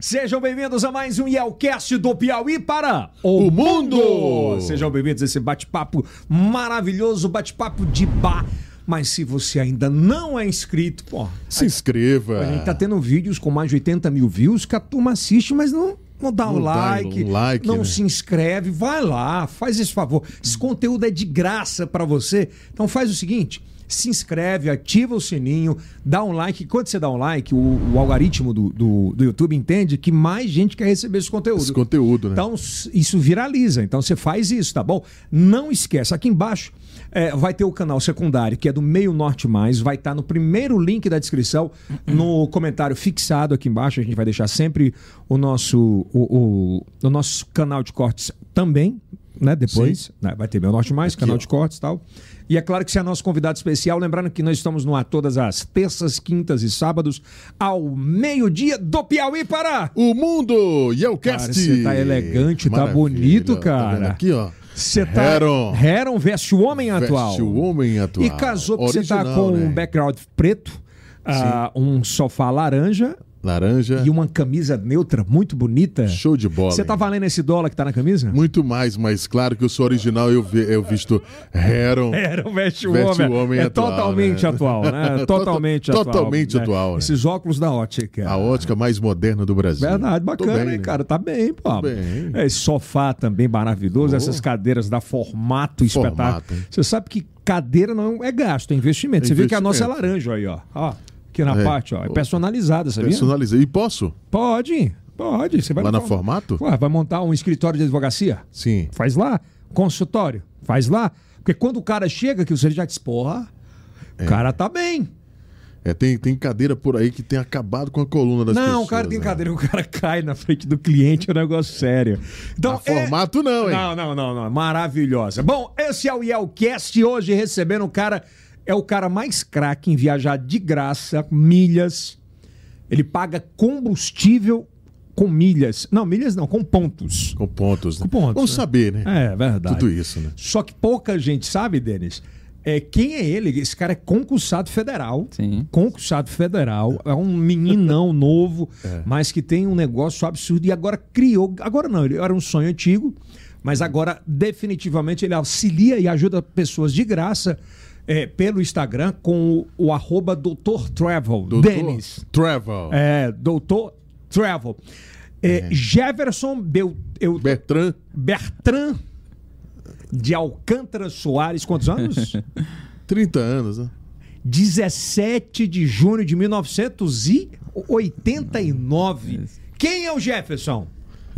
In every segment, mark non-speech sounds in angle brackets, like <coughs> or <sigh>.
Sejam bem-vindos a mais um Yelcast do Piauí para o mundo. Sejam bem-vindos a esse bate-papo maravilhoso, bate-papo de bar. Mas se você ainda não é inscrito, pô, se inscreva. A gente tá tendo vídeos com mais de 80 mil views que a turma assiste, mas não não dá um like, um like, não né? se inscreve, vai lá, faz esse favor. Esse conteúdo é de graça para você. Então faz o seguinte, se inscreve, ativa o sininho, dá um like. Quando você dá um like, o, o algoritmo do, do, do, YouTube entende que mais gente quer receber esse conteúdo. Esse conteúdo, né? Então isso viraliza. Então você faz isso, tá bom? Não esquece, aqui embaixo é, vai ter o canal secundário, que é do Meio Norte Mais, vai estar tá no primeiro link da descrição, no comentário fixado aqui embaixo. A gente vai deixar sempre o nosso, o, o, o nosso canal de cortes também, né? Depois, né? vai ter Meio Norte Mais, aqui, canal ó. de cortes e tal. E é claro que você é nosso convidado especial. Lembrando que nós estamos no ar todas as terças, quintas e sábados, ao meio-dia do Piauí para o mundo! E eu cast. Você tá elegante, Maravilha. tá bonito, cara. Tá aqui, ó. Você tá. Heron. Heron veste o homem atual. Veste o homem atual. E casou porque você tá com né? um background preto, uh, um sofá laranja Laranja. E uma camisa neutra muito bonita. Show de bola. Você tá valendo esse dólar que tá na camisa? Muito mais, mas claro que eu sou original, eu, vi, eu visto Heron. Heron veste o homem. O homem é atual, totalmente né? atual, né? <laughs> Totalmente atual. Totalmente né? atual. Né? Esses óculos da ótica. A ótica mais moderna do Brasil. Verdade, bacana, bem, hein, cara? Tá bem, pô. Bem. Esse sofá também maravilhoso, oh. essas cadeiras da formato, espetáculo. Você sabe que cadeira não é gasto, é investimento. É Você investimento. vê que a nossa é laranja aí, ó. ó aqui na é. parte, ó. É personalizada, sabia? Personalizada. E posso? Pode, pode. Você vai lá no formato? Ué, vai montar um escritório de advocacia? Sim. Faz lá. Consultório? Faz lá. Porque quando o cara chega, que você já diz, porra, é. o cara tá bem. É, tem, tem cadeira por aí que tem acabado com a coluna das não, pessoas. Não, o cara tem né? cadeira, o cara cai na frente do cliente, é um negócio sério. Então, é... formato não, hein? Não, não, não, não. Maravilhosa. Bom, esse é o Yelcast hoje recebendo um cara é o cara mais craque em viajar de graça, milhas. Ele paga combustível com milhas. Não, milhas não, com pontos. Com pontos. Né? Com pontos. Vamos né? saber, né? É, verdade. Tudo isso, né? Só que pouca gente sabe, Denis. É, quem é ele? Esse cara é concursado federal. Sim. Concursado federal. É um meninão <laughs> novo, é. mas que tem um negócio absurdo. E agora criou. Agora não, ele era um sonho antigo, mas agora definitivamente ele auxilia e ajuda pessoas de graça é, pelo Instagram com o, o arroba Doutor Travel. Doutor Denis. Travel. É, Doutor Travel. É, é. Jefferson Bel, eu, Bertrand. Bertrand de Alcântara Soares, quantos anos? <laughs> 30 anos, né? 17 de junho de 1989. Quem é o Jefferson?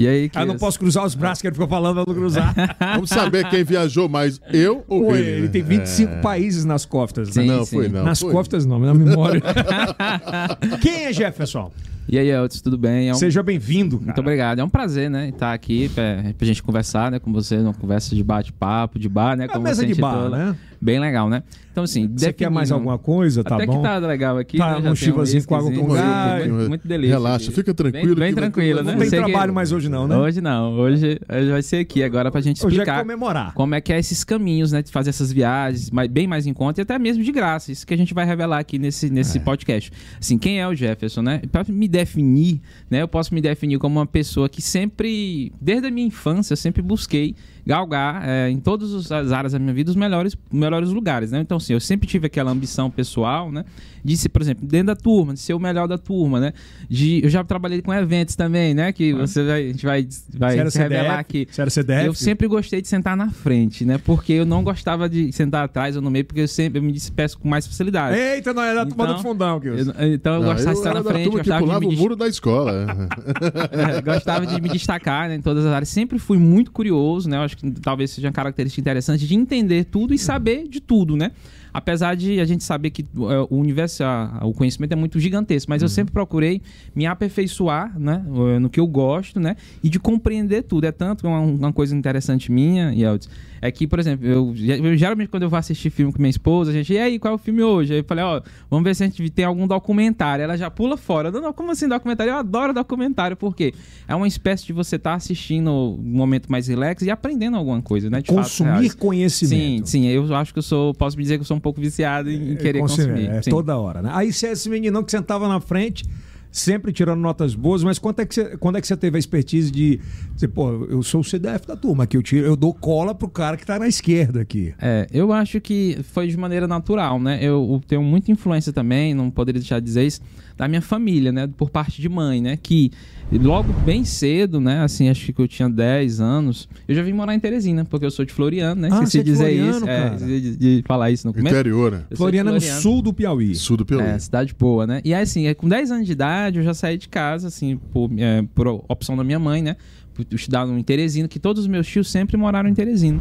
E aí, que ah, não posso cruzar os braços que ele ficou falando pra não cruzar. <laughs> Vamos saber quem viajou mais, eu ou Pô, ele? Ele tem 25 é... países nas costas. Sim, né? Não, sim. foi não. Nas foi. costas não, na memória. <laughs> quem é Jefferson? E aí, Elton, tudo bem? É um... Seja bem-vindo. Muito obrigado. É um prazer, né? Estar aqui pra, pra gente conversar, né? Com você, numa conversa de bate-papo, de bar, né? É Como mesa de bar, né? Bem legal, né? Então, assim. Você quer mais alguma coisa? Tá Até bom? que tá legal aqui. Tá né? um chivazinho com água com gás. Muito, muito delícia. Relaxa, aqui. fica tranquilo. Bem, bem tranquilo, né? Não tem trabalho que... mais hoje, não, né? Hoje não. Hoje, hoje vai ser aqui agora pra gente explicar. Hoje é comemorar. Como é que é esses caminhos, né? De fazer essas viagens bem mais em conta e até mesmo de graça. Isso que a gente vai revelar aqui nesse, nesse é. podcast. Assim, quem é o Jefferson, né? Pra me definir, né? Eu posso me definir como uma pessoa que sempre, desde a minha infância, eu sempre busquei galgar é, em todas as áreas da minha vida os melhores, melhores lugares, né? Então, assim, eu sempre tive aquela ambição pessoal, né? De ser, por exemplo, dentro da turma, de ser o melhor da turma, né? De, eu já trabalhei com eventos também, né? Que você vai, a gente vai, vai revelar aqui. Você era CDF? Eu sempre gostei de sentar na frente, né? Porque eu não gostava de sentar atrás ou no meio, porque eu sempre eu me despeço com mais facilidade. Eita, não é da turma do então, fundão, que eu, Então eu não, gostava eu de estar na frente, gostava de me o muro da escola. <laughs> é, gostava de me destacar né, em todas as áreas. Sempre fui muito curioso, né? Eu acho que talvez seja uma característica interessante de entender tudo e saber de tudo, né? Apesar de a gente saber que uh, o universo, uh, o conhecimento é muito gigantesco, mas uhum. eu sempre procurei me aperfeiçoar, né? Uh, no que eu gosto, né? E de compreender tudo. É tanto uma, uma coisa interessante minha, Yeltsin, é que, por exemplo, eu, eu, geralmente quando eu vou assistir filme com minha esposa, a gente, e aí, qual é o filme hoje? Aí eu falei, ó, vamos ver se a gente tem algum documentário. Ela já pula fora. Não, não, como assim documentário? Eu adoro documentário, porque é uma espécie de você estar tá assistindo um momento mais relax e aprendendo alguma coisa, né? De consumir conhecimento. Sim, sim, eu acho que eu sou, posso me dizer que eu sou um pouco viciado em, em querer consumir. É, sim. toda hora, né? Aí você é esse meninão que sentava na frente sempre tirando notas boas, mas quando é que você, quando é que você teve a expertise de dizer, pô, eu sou o CDF da turma, que eu tiro, eu dou cola pro cara que tá na esquerda aqui. É, eu acho que foi de maneira natural, né? Eu, eu tenho muita influência também, não poderia deixar de dizer isso, da minha família, né? Por parte de mãe, né? Que logo bem cedo, né? Assim, acho que eu tinha 10 anos, eu já vim morar em Teresina, porque eu sou de Floriano, né? Ah, Esqueci você é dizer Floriano, isso. cara. É, de, de falar isso no começo. Interior, né? De Floriana no Floriano. sul do Piauí. Sul do Piauí. É, cidade boa, né? E aí, assim, é, com 10 anos de idade, eu já saí de casa, assim, por, é, por opção da minha mãe, né? Por estudar em Teresina, que todos os meus tios sempre moraram em Teresina.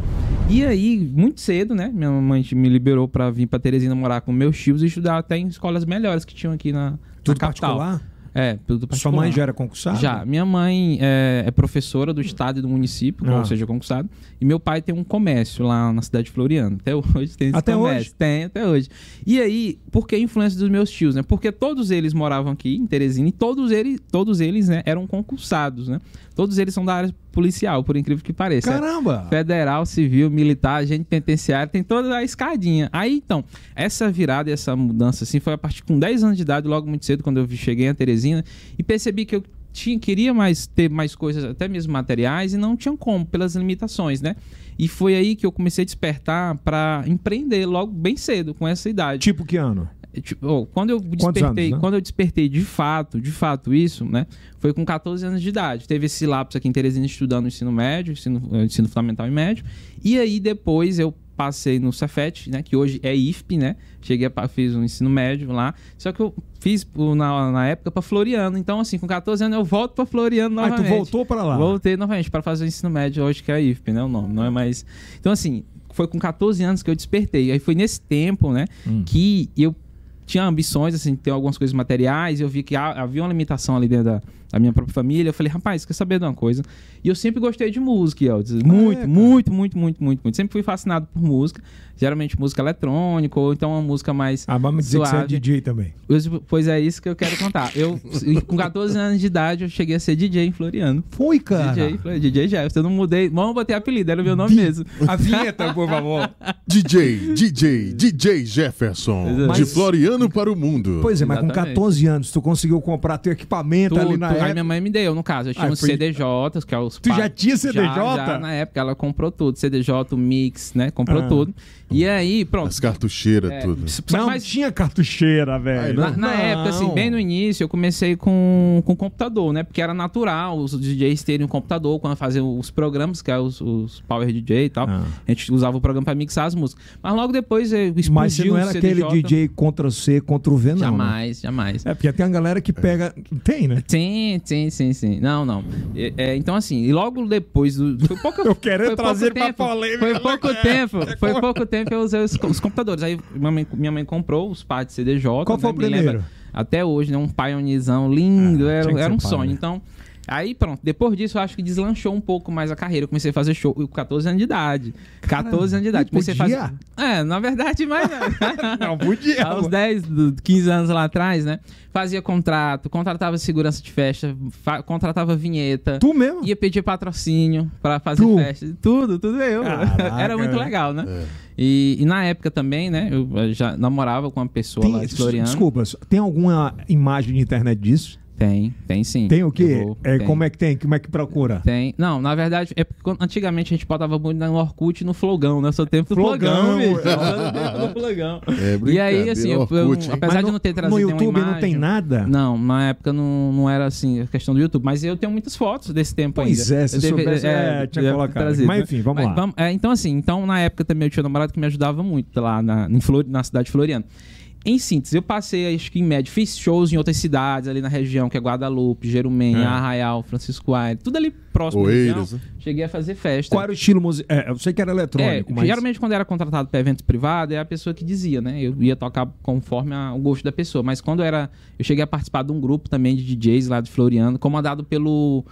E aí, muito cedo, né? Minha mãe me liberou pra vir pra Teresina morar com meus tios e estudar até em escolas melhores que tinham aqui na, Tudo capital. particular? É, tudo particular. Sua mãe já era concursada? Já. Minha mãe é, é professora do estado e do município, Ah. ou seja, concursado. E meu pai tem um comércio lá na cidade de Floriano. Até hoje tem esse Até comércio. hoje? Tem, até hoje. E aí, por que a influência dos meus tios, né? Porque todos eles moravam aqui em Teresina e todos eles, todos eles né, eram concursados, né? Todos eles são da área policial, por incrível que pareça. Caramba! Federal, civil, militar, agente penitenciário, tem toda a escadinha. Aí, então, essa virada e essa mudança, assim, foi a partir com 10 anos de idade, logo muito cedo, quando eu cheguei a Teresina, e percebi que eu tinha, queria mais ter mais coisas, até mesmo materiais, e não tinha como, pelas limitações, né? E foi aí que eu comecei a despertar para empreender logo bem cedo, com essa idade. Tipo que ano? Tipo, quando eu despertei, anos, né? quando eu despertei de fato, de fato isso, né? Foi com 14 anos de idade. Teve esse lapso aqui em Teresina estudando ensino médio, ensino, eh, ensino fundamental e médio. E aí depois eu passei no Cefet, né? Que hoje é IFP, né? Cheguei a fiz um ensino médio lá. Só que eu fiz na, na época para Floriano. Então assim, com 14 anos eu volto para Floriano Ah, novamente. tu voltou pra lá? Voltei novamente para fazer o ensino médio hoje, que é a IFP, né? O nome, não é mais. Então, assim, foi com 14 anos que eu despertei. Aí foi nesse tempo, né, Hum. que eu tinha ambições, assim, de ter algumas coisas materiais. Eu vi que ha- havia uma limitação ali dentro da, da minha própria família. Eu falei, rapaz, quer saber de uma coisa? E eu sempre gostei de música, Eldes. Muito, é, cara? muito, muito, muito, muito, muito. Sempre fui fascinado por música. Geralmente música eletrônica, ou então uma música mais. Ah, vamos dizer que você é Suave. DJ também. Pois- Pois é isso que eu quero contar. Eu, <laughs> com 14 anos de idade, eu cheguei a ser DJ em Floriano. Foi, cara. DJ, Floriano, DJ Jefferson. Eu não mudei. Não botei apelido, era o meu nome mesmo. <laughs> A vinheta, por favor. DJ, DJ, DJ Jefferson. Mas- De Floriano para o mundo. Pois é, mas com Exatamente. 14 anos, tu conseguiu comprar teu equipamento Tudo, ali na tudo. Aí época. minha mãe me deu, no caso. Eu tinha Ah, uns foi- CDJs, que é os Tu pa- já tinha CDJ? Já, já, na época ela comprou tudo. CDJ, o Mix, né? Comprou Ah. tudo. E aí, pronto. As cartucheiras, É, tudo. Não mas tinha cartucheira, velho. Na, na época, assim, bem no início, eu comecei com, com computador, né? Porque era natural os DJs terem um computador quando faziam os programas, que é os, os Power DJ e tal. Ah. A gente usava o programa pra mixar as músicas. Mas logo depois eh, explodiu Mas você não era o aquele. DJ Ctrl C, Ctrl V, não. né? Jamais, jamais. É, porque tem a galera que pega. Tem, né? Sim, sim, sim, sim. Não, não. É, é, então, assim, e logo depois do. Foi <laughs> pouco, Eu quero foi trazer pouco pra tempo, polêmica, Foi pouco tempo. Foi pouco tempo eu usei os, os computadores. Aí minha mãe, minha mãe comprou os pads CDJ. Qual né, foi o me primeiro? lembra Até hoje, né? Um Pioneerzão lindo. Ah, era era um pai, sonho. né? Então. Aí pronto, depois disso eu acho que deslanchou um pouco mais a carreira. Eu comecei a fazer show com 14 anos de idade. 14 anos de idade. a podia? fazer. É, na verdade, mais não. <laughs> Não, podia. Há uns 10, do- 15 anos lá atrás, né? Fazia contrato, contratava segurança de festa, fa- contratava vinheta. Tu mesmo? Ia pedir patrocínio pra fazer Tu? festa. Tudo, tudo eu. Caraca, <laughs> Era muito legal, né? É. E, e na época também, né? Eu já namorava com uma pessoa lá Tem, de Floriano. desculpa, tem alguma imagem de internet disso? Tem, tem sim. Tem o quê? Vou, É, tem. como é que tem? Como é que procura? Tem. Não, na verdade, é porque antigamente a gente botava muito no Orkut e no Flogão, né? Eu sou tempo do Flogão, bicho. é. Tempo do <laughs> Flogão. É E aí, assim, eu, eu- apesar Mas de não ter trazido No YouTube não imagem- tem nada? Não, na época não, não era assim a questão do YouTube, mas eu tenho muitas fotos desse tempo Pois ainda. é, se Eu deve- soubesse, é, tinha deve colocado. trazido, Mas né? enfim, vamos lá. é, então, assim, então na época também eu tinha um namorado que me ajudava muito lá na, em Flor- na cidade de Floriano. Em síntese, eu passei, acho que em média, fiz shows em outras cidades ali na região, que é Guadalupe, Jerumém, É. Arraial, Francisco Aires, tudo ali próximo da Oeiras, região. né? Cheguei a fazer festa. Qual era o estilo musical? É, eu sei que era É, eletrônico, mas... geralmente quando era contratado para eventos privados, é a pessoa que dizia, né? Eu ia tocar conforme a- o gosto da pessoa. Mas quando era. Eu cheguei a participar de um grupo também de DJs lá de Floriano, comandado pelo.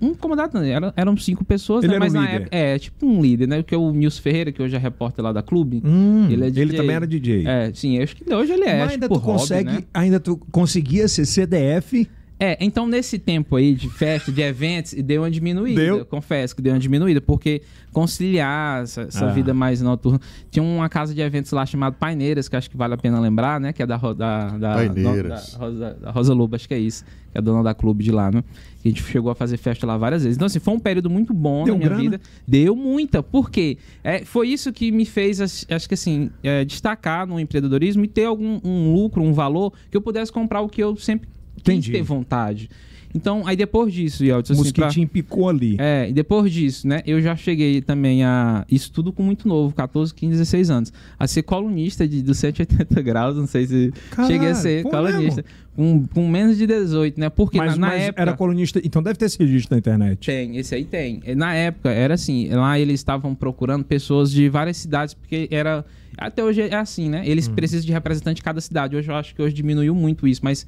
Um comandado, não, era, eram cinco pessoas, Ele né? era um Mas na líder. época. É, tipo um líder, né? Porque o Nilson Ferreira, que hoje é repórter lá da Clube. Hum, Ele é ele DJ. também era DJ. É, sim, eu acho que hoje ele é. mas ainda tu hobby, consegue, né? ainda tu conseguia ser CDF É, então nesse tempo aí de festa, de eventos, deu uma diminuída. Deu? Eu confesso que deu uma diminuída, porque conciliar essa, essa Ah. vida mais noturna. Tinha uma casa de eventos lá chamada Paineiras, que acho que vale a pena lembrar, né? Que é da, da, da, Paineiras. da Rosa, da Rosa Lobo, acho que é isso. Que é a dona da clube de lá, né? Que a gente chegou a fazer festa lá várias vezes. Então, assim, foi um período muito bom Deu na minha grana? vida. Deu muita. Por quê? É, foi isso que me fez, ach- acho que assim, é, destacar no empreendedorismo e ter algum um lucro, um valor, que eu pudesse comprar o que eu sempre Entendi. quis ter vontade. Então, aí depois disso, Yeltsin, O assim, pra- mosquitinho picou ali. é, e depois disso, né, eu já cheguei também a. Isso tudo com muito novo, 14, 15, 16 anos. A ser colunista de, do 180 graus, não sei se Caralho, cheguei a ser colunista. Com, com menos de 18, né? Porque mas na, na mas época. era colunista. Então deve ter esse registro na internet. Tem, esse aí tem. Na época, era assim, lá eles estavam procurando pessoas de várias cidades, porque era. Até hoje é assim, né? Eles Uhum. precisam de representante de cada cidade. Hoje eu acho que hoje diminuiu muito isso, mas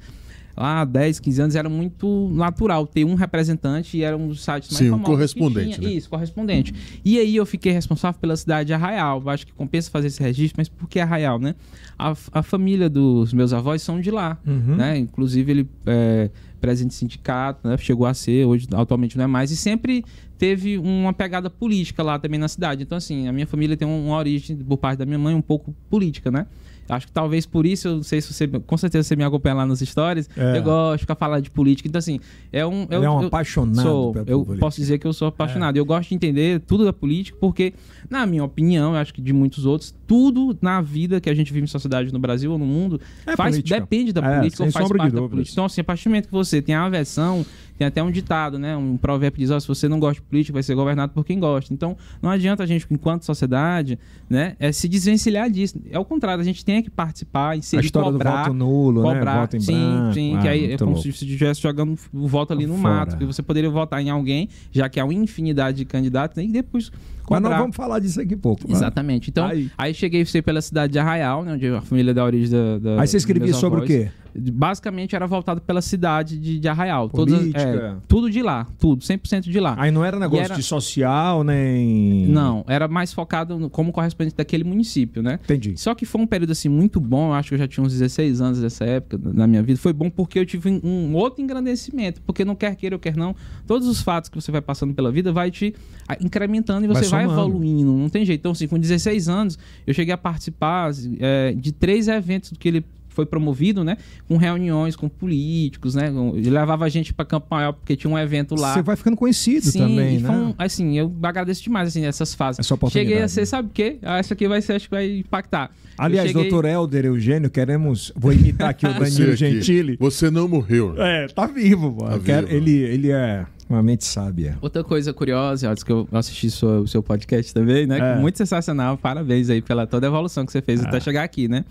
lá 10, 15 anos era muito natural ter um representante e era um dos sites mais Sim, um famosos. que correspondente, tinha. né? Isso, correspondente. E aí eu fiquei responsável pela cidade de Arraial. Eu acho que compensa fazer esse registro, mas por que Arraial, né? A, a família dos meus avós são de lá, Uhum. né? Inclusive ele é presidente de sindicato, né? Chegou a ser, hoje atualmente não é mais, e sempre teve uma pegada política lá também na cidade. Então, assim, a minha família tem uma origem, por parte da minha mãe, um pouco política, né? Acho que talvez por isso, eu não sei se você. Com certeza você me acompanha lá nas stories. É. Eu gosto de ficar falando de política. Então, assim, é um. Ele é um eu- apaixonado sou, Eu política. posso dizer que eu sou apaixonado. Eu gosto de entender tudo da política, porque, na minha opinião, eu acho que de muitos outros, tudo na vida que a gente vive em sociedade no Brasil ou no mundo É faz, política. depende da É, política ou faz parte da política. Então, assim, a partir do momento que você tem a aversão, tem até um ditado, né? Um provérbio que diz, ó, se você não gosta de política, vai ser governado por quem gosta. Então, não adianta a gente, enquanto sociedade, né, é se desvencilhar disso. É o contrário, a gente tem que participar, A inserir, história cobrar, do voto nulo, cobrar. né? Voto em sim, branco. sim, Ah, que aí é como louco. se você estivesse jogando o voto ali no Fora. mato, que você poderia votar em alguém, já que há uma infinidade de candidatos, e depois Mas cobrar. nós vamos falar disso aqui a pouco. vai. Exatamente. Então, Aí. aí, cheguei ser pela cidade de Arraial, né, onde a família da origem da. da Aí você escrevia sobre o quê? Basicamente era voltado pela cidade de, de Arraial. Todas- Política. é, tudo de lá, tudo, 100% de lá. Aí não era negócio era- de social, nem. Não, era mais focado no- como correspondente daquele município, né? Entendi. Só que foi um período assim muito bom, eu acho que eu já tinha uns 16 anos nessa época na minha vida. Foi bom porque eu tive um, outro engrandecimento, porque não quer queira ou quer não, todos os fatos que você vai passando pela vida vai te ah, incrementando e você vai, somando. evoluindo, não tem jeito. Então assim, com 16 anos, eu cheguei a participar é, de três eventos que ele foi promovido, né? Com reuniões com políticos, né? Ele levava a gente para Campo Maior porque tinha um evento lá. Você vai ficando conhecido Sim, também, e foi né? um- assim, eu agradeço demais assim, essas fases. Essa oportunidade. Cheguei a ser, sabe o quê? Ah, Essa aqui vai ser, acho que vai impactar. Aliás, cheguei- doutor Helder Eugênio, queremos. Vou imitar aqui o <laughs> Você Danilo aqui, Gentili. Você não morreu. É, tá vivo, pô. Tá Eu quero- vivo. Ele, ele é uma mente sábia. Outra coisa curiosa, antes que eu assisti sua- o seu podcast também, né? É. Muito sensacional. Parabéns aí pela toda a evolução que você fez Ah. até chegar aqui, né?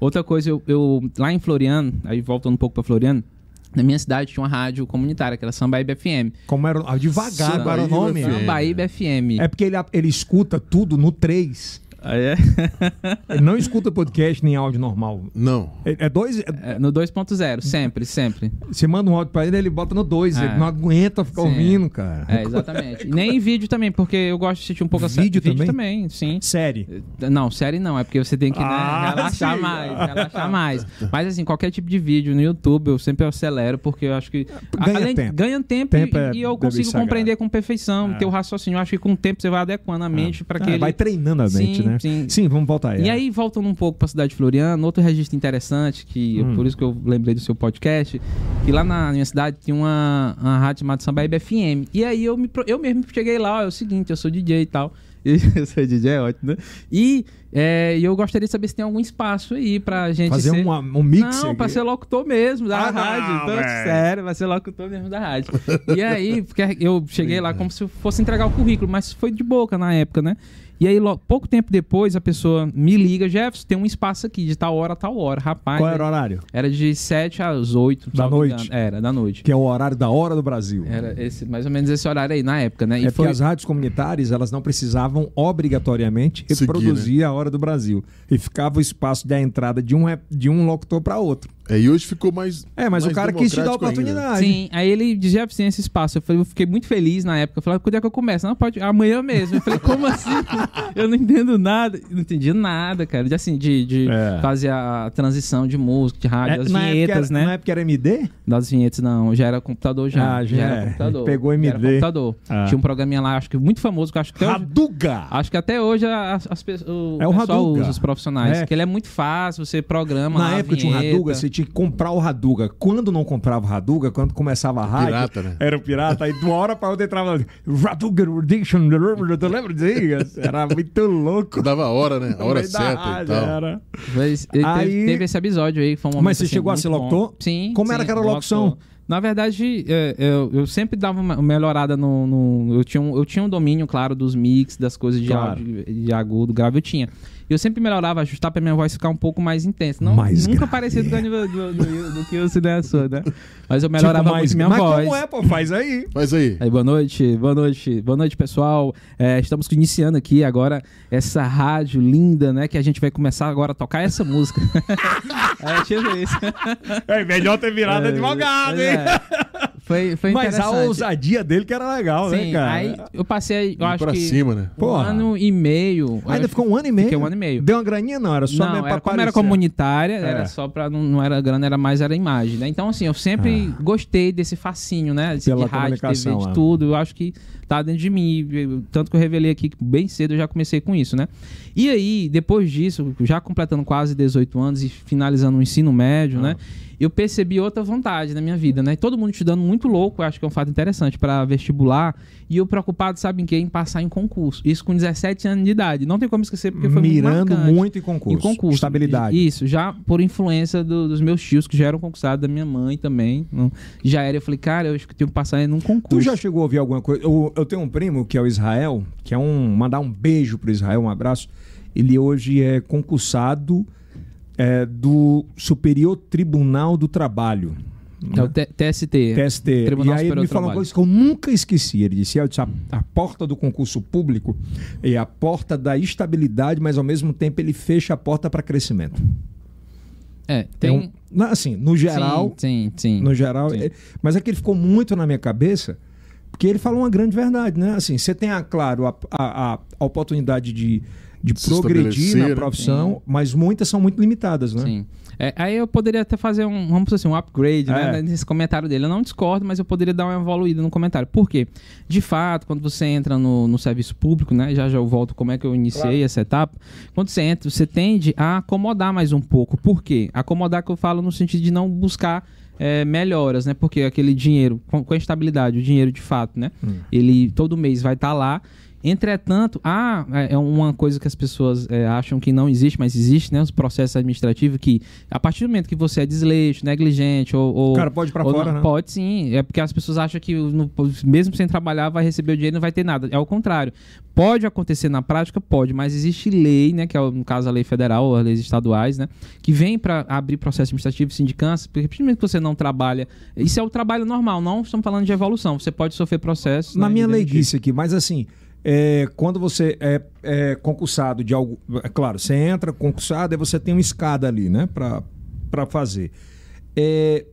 Outra coisa, eu, eu- lá em Floriano, aí voltando um pouco para Floriano, na minha cidade tinha uma rádio comunitária, que era Sambaíba FM. Como era. ah, Devagar agora o Sambaíba nome. Sambaíba FM. É porque ele, ele escuta tudo no 3. Ah, é? <laughs> Ele não escuta podcast nem áudio normal. Não. É é dois. é- É, no 2.0, sempre, sempre. você manda um áudio pra ele, ele bota no 2. É. Ele não aguenta ficar Sim. ouvindo, cara. É, exatamente. Nem em vídeo também, porque eu gosto de assistir um pouco a Vídeo série. também? também, sim. Série. Não, série não, é porque você tem que né, Ah, relaxar sim. mais, relaxar mais. Mas assim, qualquer tipo de vídeo no YouTube eu sempre acelero, porque eu acho que. Ganha além, tempo. Ganha tempo, Tempo e, é e eu consigo sagrado. compreender com perfeição, É. ter o raciocínio. Eu acho que com o tempo você vai adequando a mente para que Ah, ele. Vai treinando a mente, Sim, né? Sim. vamos voltar aí. E aí, voltando um pouco para a cidade de Floriano, outro registro interessante, que Hum. por isso que eu lembrei do seu podcast, que lá na minha cidade tinha uma, uma rádio chamada Sambaíba FM. E aí eu, me, eu mesmo cheguei lá, ó, é o seguinte, eu sou DJ e tal. <laughs> eu sou DJ, é ótimo, né? E é, eu gostaria de saber se tem algum espaço aí pra gente Fazer ser... um, um mix. Não, aqui. pra ser locutor mesmo da Ah, não, rádio. Então, velho. sério, vai ser locutor mesmo da rádio. E aí, <laughs> porque eu cheguei lá como se fosse entregar o currículo, mas foi de boca na época, né? E aí, lo- pouco tempo depois, a pessoa me liga, Jefferson, tem um espaço aqui de tal hora a tal hora. Rapaz, Qual era o horário? era de 7 às 8. Da noite? Era, da noite. Que é o horário da hora do Brasil. Era esse, mais ou menos esse horário aí, na época, né? É porque as rádios comunitárias elas não precisavam obrigatoriamente Seguir, reproduzir a hora do Brasil. E ficava o espaço da entrada de um, de um locutor para outro. É, e hoje ficou mais. É, mas o mais cara quis te dar a democrático ainda. oportunidade. Sim, aí ele dizia assim, esse espaço. Eu, falei, eu fiquei muito feliz na época. Eu falei, quando é que eu começo? Não, pode, amanhã mesmo. Eu falei, como assim? <laughs> eu não entendo nada. Não entendi nada, cara. De, assim, de, de É. fazer a transição de música, de rádio, É, as na época vinhetas, era, né? Na época era MD? Das vinhetas, não. Já era computador, já. Ah, já era é. computador. Pegou Já era MD. computador. Ah. Tinha um programinha lá, acho que muito famoso, que acho que até hoje, Raduga! acho que até hoje as, as pessoas, o, É o pessoal Haduga. usa, os profissionais. É. Que ele é muito fácil, você programa Na lá a época tinha um vinheta. Raduga, você tinha comprar o Raduga. Quando não comprava o Raduga, quando começava a rádio. Pirata, né? Era o pirata, aí de uma hora pra outra entrava. Raduga Edition, tu lembra disso? Era muito louco. Dava a hora, né? A hora certa e rádio, tal. Era. Mas Aí- teve, teve esse episódio aí, foi um momento, Mas você assim, chegou a ser bom. locutor? Sim. Como sim, era que era a locução? locutor. Na verdade, é, eu, eu sempre dava uma melhorada no. no- eu, tinha um, eu tinha um domínio, claro, dos mix, das coisas de, Claro. áudio, de agudo, grave, eu tinha. E eu sempre melhorava, ajustar pra minha voz ficar um pouco mais intensa. Não, Mais nunca grave. parecido com o nível do, do, do que o Cine sou, né? Mas eu melhorava Tipo, mais- muito minha Mas voz. como é, pô? Faz aí. Mas aí, Aí, boa noite, boa noite, boa noite, pessoal. É, estamos iniciando aqui agora essa rádio linda, né? Que a gente vai começar agora a tocar essa música. <laughs> é, tipo isso. É melhor ter virado É, advogado, hein? é. Foi, foi Mas a ousadia dele que era legal, né, Sim, cara? aí eu passei, eu ir acho pra que cima, né? um Porra. ano e meio. eu Ainda ficou um ano e meio? Fiquei um ano e meio. Deu uma graninha? Não, era só não, mesmo pra era, como era comunitária, É. era só pra. Não, não era grana, era mais era imagem, né? Então, assim, eu sempre gostei desse fascínio, né? Desse, Ah. Pela de rádio, TV, de é. tudo. Eu acho que tá dentro de mim. Tanto que eu revelei aqui que bem cedo eu já comecei com isso, né? E aí, depois disso, já completando quase 18 anos e finalizando o ensino médio, né? Eu percebi outra vontade na minha vida, né? Todo mundo estudando muito louco, eu acho que é um fato interessante para vestibular. E eu preocupado, sabe em quê? Em passar em concurso. Isso com 17 anos de idade. Não tem como esquecer, porque foi muito Mirando marcante. muito em concurso. Em concurso. Estabilidade. Isso, já por influência do- dos meus tios, que já eram concursados, da minha mãe também. Não- Já era, eu falei, cara, eu acho que tenho que passar num concurso. Tu já chegou a ouvir alguma coisa? Eu, eu tenho um primo que é o Israel, que é um. Mandar um beijo pro Israel, um abraço. Ele hoje é concursado é, do Superior Tribunal do Trabalho. É o TST. TST. Tribunal e aí ele me falou uma coisa que eu nunca esqueci. Ele disse: "Eu disse, a, a porta do concurso público é a porta da estabilidade, mas ao mesmo tempo ele fecha a porta para crescimento. É, É tem. na- assim, no geral, Sim, sim. sim. no geral, Sim. é- mas é que ele ficou muito na minha cabeça, porque ele falou uma grande verdade, né? Assim, você tem, a, claro, a, a, a- oportunidade de, de Se progredir na né? profissão, mas muitas são muito limitadas, né? Sim. É, aí eu poderia até fazer um, vamos dizer assim, um upgrade, É. né, nesse comentário dele. Eu não discordo, mas eu poderia dar uma evoluída no comentário. Por quê? De fato, quando você entra no, no serviço público, né, já já eu volto como é que eu iniciei essa etapa. Quando você entra, você tende a acomodar mais um pouco. Por quê? Acomodar que eu falo no sentido de não buscar é, melhoras, né? Porque aquele dinheiro, com, com a estabilidade, o dinheiro de fato, né? Hum. Ele todo mês vai estar lá. Entretanto, há é é uma coisa que as pessoas é, acham que não existe, mas existe, né? Os processos administrativos que, a partir do momento que você é desleixo, negligente ou... ou O cara pode ir pra fora, não- né? Pode sim. É porque as pessoas acham que no- mesmo sem trabalhar vai receber o dinheiro e não vai ter nada. É o contrário. Pode acontecer na prática? Pode, mas existe lei, né? Que é, no caso, a lei federal ou as leis estaduais, né? Que vem para abrir processo administrativo, sindicância, porque a partir do momento que você não trabalha... Isso é o trabalho normal, não estamos falando de evolução. Você pode sofrer processos... Na né, minha leiguice aqui, mas assim, é, quando você é, é concursado de algo. É claro, você entra concursado e você tem uma escada ali, né, para fazer. É,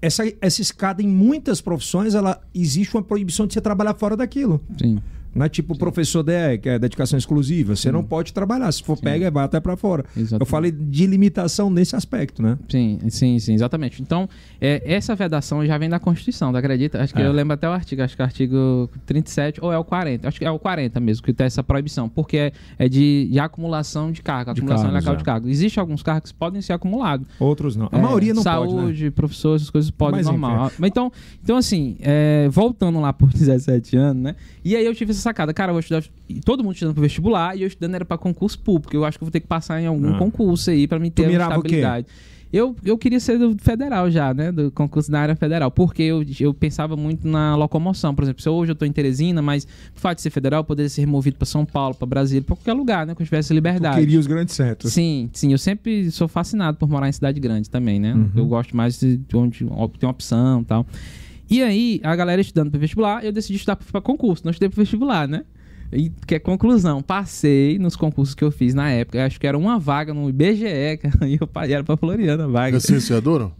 essa, essa escada, em muitas profissões, ela existe uma proibição de você trabalhar fora daquilo. Sim. Não é tipo o professor DE, que é dedicação exclusiva. Você não pode trabalhar. Se for pega, vai até para fora. Exatamente. Eu falei de limitação nesse aspecto, né? Sim, sim, sim, exatamente. Então, é, essa vedação já vem da Constituição, tu acredita? Acho que É. eu lembro até o artigo, acho que é o artigo 37 ou é o 40. Acho que é o 40 mesmo, que tem essa proibição, porque é, é de, de acumulação de cargo, De acumulação cargos, ilegal é. de cargo. Existem alguns cargos que podem ser acumulados. Outros não. A É, maioria não pode, né? Saúde, professor, essas coisas podem Mas, normal. Mas então, então assim, é, voltando lá por <laughs> 17 anos, né? E aí eu tive essa sacada, cara, eu vou estudar. e Todo mundo estudando pro vestibular e eu estudando era pra concurso público. Eu acho que eu vou ter que passar em algum Ah. concurso aí pra me ter o estabilidade. Eu, eu queria ser do federal já, né? Do concurso da área federal. Porque eu, eu pensava muito na locomoção. Por exemplo, se hoje eu tô em Teresina, mas por fato de ser federal, eu poderia ser removido pra São Paulo, pra Brasília, pra qualquer lugar, né? Que eu tivesse Tu liberdade. queria os grandes centros. Sim, sim, eu sempre sou fascinado por morar em cidade grande também, né? Uhum. Eu gosto mais de onde tem opção e tal. E aí, a galera estudando para vestibular, eu decidi estudar para concurso, não estudei para vestibular, né? E que é conclusão, passei nos concursos que eu fiz na época. Acho que era uma vaga no IBGE, cara, e <laughs> eu era pra Floriana a vaga.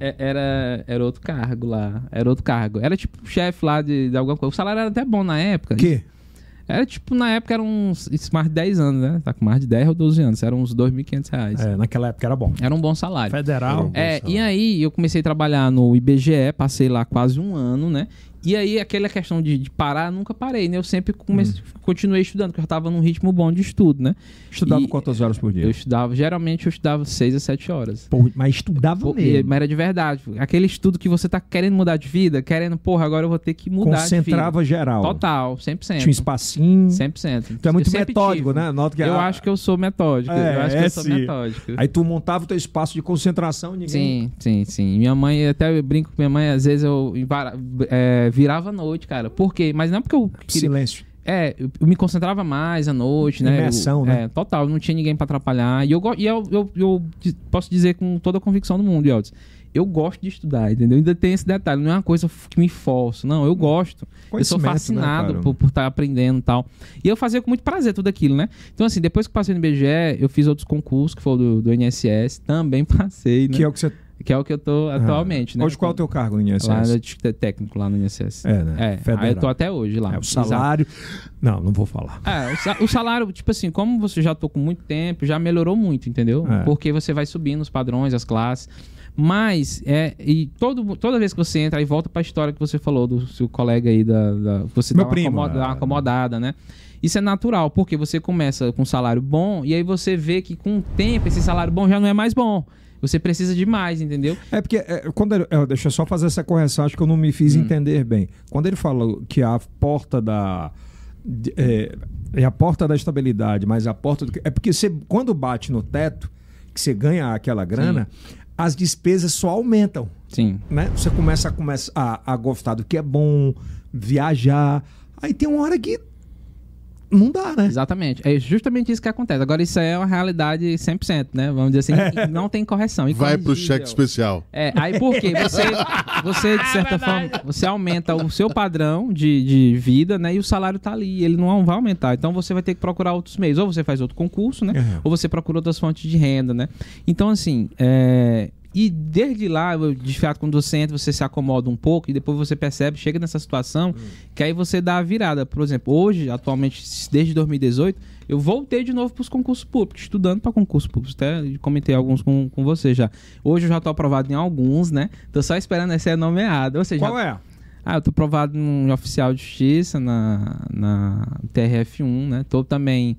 É- Era, era outro cargo lá. Era outro cargo. Era tipo chefe lá de, de alguma coisa. O salário era até bom na época. Que? Era tipo, na época eram uns. Isso mais de 10 anos, né? Tá com mais de 10 ou 12 anos. Eram uns 2.500 reais. É, naquela época era bom. Era um bom salário. Federal. É, e aí eu comecei a trabalhar no IBGE, passei lá quase um ano, né? E aí aquela questão de, de parar, nunca parei, né? Eu sempre comecei, continuei estudando, porque eu já tava num ritmo bom de estudo, né? Estudava E quantas horas por dia? Eu estudava, geralmente eu estudava 6 a 7 horas. Pô, mas estudava Pô, mesmo. e- mas era de verdade. Aquele estudo que você tá querendo mudar de vida, querendo, porra, agora eu vou ter que mudar Concentrava geral. Total, 100%. Tinha um espacinho. 100%. Tu é muito metódico, tive. né? Noto que Eu a- acho que eu sou metódico. É, eu acho que é eu sou sim. metódico. Aí tu montava o teu espaço de concentração e ninguém... Sim, sim, sim. Minha mãe, até eu brinco com minha mãe, às vezes eu é, virava noite, cara. Por quê? Mas não é porque eu queria. Silêncio. É, eu me concentrava mais à noite, né? Imersão, Eu- né? É, total, não tinha ninguém pra atrapalhar. E eu, e eu, eu, eu posso dizer com toda a convicção do mundo, Yeltsin. Eu gosto de estudar, entendeu? Ainda tem esse detalhe, não é uma coisa que me forço, não, eu gosto. Eu sou né, fascinado cara? por estar aprendendo e tal. E eu fazia com muito prazer tudo aquilo, né? Então, assim, depois que passei no IBGE, eu fiz outros concursos, que foi o do, do INSS, também <laughs> passei, né? Que é o que você... Que é o que eu tô atualmente, né? Hoje qual é o teu cargo no INSS? Lá é de técnico lá no INSS. É, né? É, Federal. aí eu tô até hoje lá. É, o Exato. salário... Não, não vou falar. É, o, sa- o salário, tipo assim, como você já tô com muito tempo, já melhorou muito, entendeu? É. Porque você vai subindo os padrões, as classes. Mas, é, e todo, toda vez que você entra e volta pra história que você falou do seu colega aí, da, da- você Meu dá uma, primo, acomoda- é. uma acomodada, né? Isso é natural, porque você começa com um salário bom e aí você vê que com o tempo esse salário bom já não é mais bom. Você precisa de mais, entendeu? É porque, é, quando ele, é, deixa eu só fazer essa correção, acho que eu não me fiz Hum. entender bem. Quando ele falou que a porta da. de- é, é a porta da estabilidade, mas a porta. Do, é porque você, quando bate no teto, que você ganha aquela grana, as despesas só aumentam. Sim. Né? Você começa a, começa a, a gostar do que é bom, viajar. Aí tem uma hora que não dá, né? Exatamente. É justamente isso que acontece. Agora, isso aí é uma realidade 100%, né? Vamos dizer assim, e não tem correção. Vai pro cheque especial. É, aí por quê? Você, <laughs> você, de certa forma, você aumenta o seu padrão de, de vida, né? E o salário tá ali, ele não vai aumentar. Então você vai ter que procurar outros meios. Ou você faz outro concurso, né? É. Ou você procura outras fontes de renda, né? Então, assim, é... E desde lá, de fato, quando você entra, você se acomoda um pouco e depois você percebe, chega nessa situação, que aí você dá a virada. Por exemplo, hoje, atualmente, desde 2018, eu voltei de novo para os concursos públicos, estudando para concursos públicos. Até comentei alguns com, com você já. Hoje eu já estou aprovado em alguns, né? Tô só esperando ser nomeado. Ou seja, Qual é? ah, eu tô aprovado no oficial de justiça, na, na TRF1, né? Tô também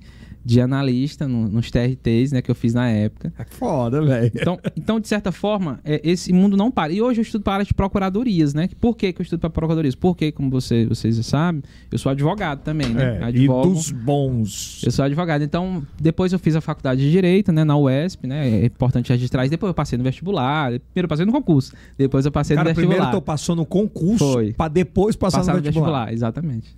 de analista no- nos TRTs, né? Que eu fiz na época. É foda, velho. Então, então, de certa forma, é, esse mundo não para. E hoje eu estudo para a área de procuradorias, né? Por que, que eu estudo para procuradorias? Porque, como você, vocês já sabem, eu sou advogado também, né? É, e Advogo. dos bons. Eu sou advogado. Então, depois eu fiz a faculdade de Direito, né? Na UESP, né? É importante registrar isso. Depois eu passei no vestibular. Primeiro eu passei no concurso. Depois eu passei Cara, no primeiro vestibular. tu passou no concurso pra depois passar Passar no vestibular. exatamente.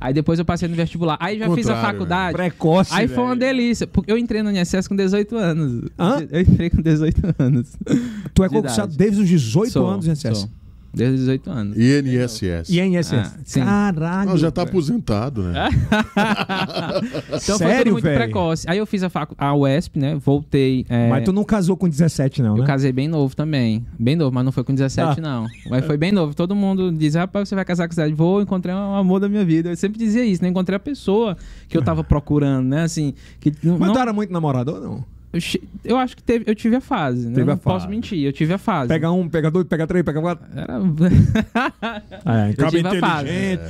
Aí depois eu passei no vestibular. Aí já fiz a Contrário, faculdade. Precoce. Aí foi uma velho. delícia. Porque eu entrei no INSS com 18 anos. Hã? Eu entrei com 18 anos. Tu é de concursado idade. desde os 18 Sou, anos, INSS. sou. Desde os 18 anos. INSS. INSS? Ah, sim. Caralho. Não, já tá aposentado, né? <laughs> Então foi Sério, tudo muito velho? precoce. Aí eu fiz a, facu a UESP, né? Voltei. é, Mas tu não casou com 17, não, Eu né? casei bem novo também. Bem novo, mas não foi com 17, Ah. não. Mas foi bem novo. Todo mundo diz, rapaz, você vai casar com 17. Vou, encontrei um amor da minha vida. Eu sempre dizia isso, né? Encontrei a pessoa que eu tava procurando, né? Assim, que não, Mas não- tu era muito namorador, não? Eu, acho que teve, eu tive a fase, né? Teve eu não posso mentir, eu tive a fase. Pega um, pega dois, pega três, pega quatro. Era... <laughs> É, eu tive a fase.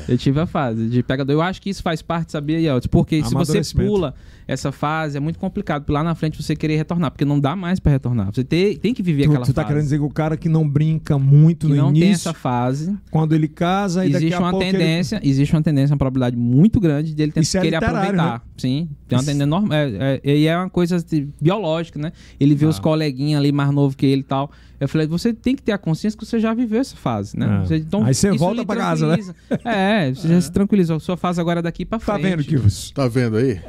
Eu tive a fase de pegador. Eu acho que isso faz parte, sabia, Yeltsin? Porque se você pula essa fase, é muito complicado. Lá na frente você querer retornar, porque não dá mais pra retornar. Você tem, tem que viver Tu, aquela tu tá fase. querendo dizer que o cara que não brinca muito que no não tem início, essa fase. quando ele casa, e daqui existe a uma pouco ele- tendência, existe uma tendência, uma probabilidade muito grande dele tentar Isso é querer aproveitar. Sim, tem uma tendência normal. É, é, e é uma coisa assim, biológica, né? Ele vê Ah. os coleguinhas ali mais novo que ele e tal. Eu falei, você tem que ter a consciência que você já viveu essa fase, né? Ah. Você- então, Aí você volta pra casa, né? É, você já se tranquiliza. A sua fase agora é daqui pra Tá frente. vendo, Kivos? Tá vendo aí?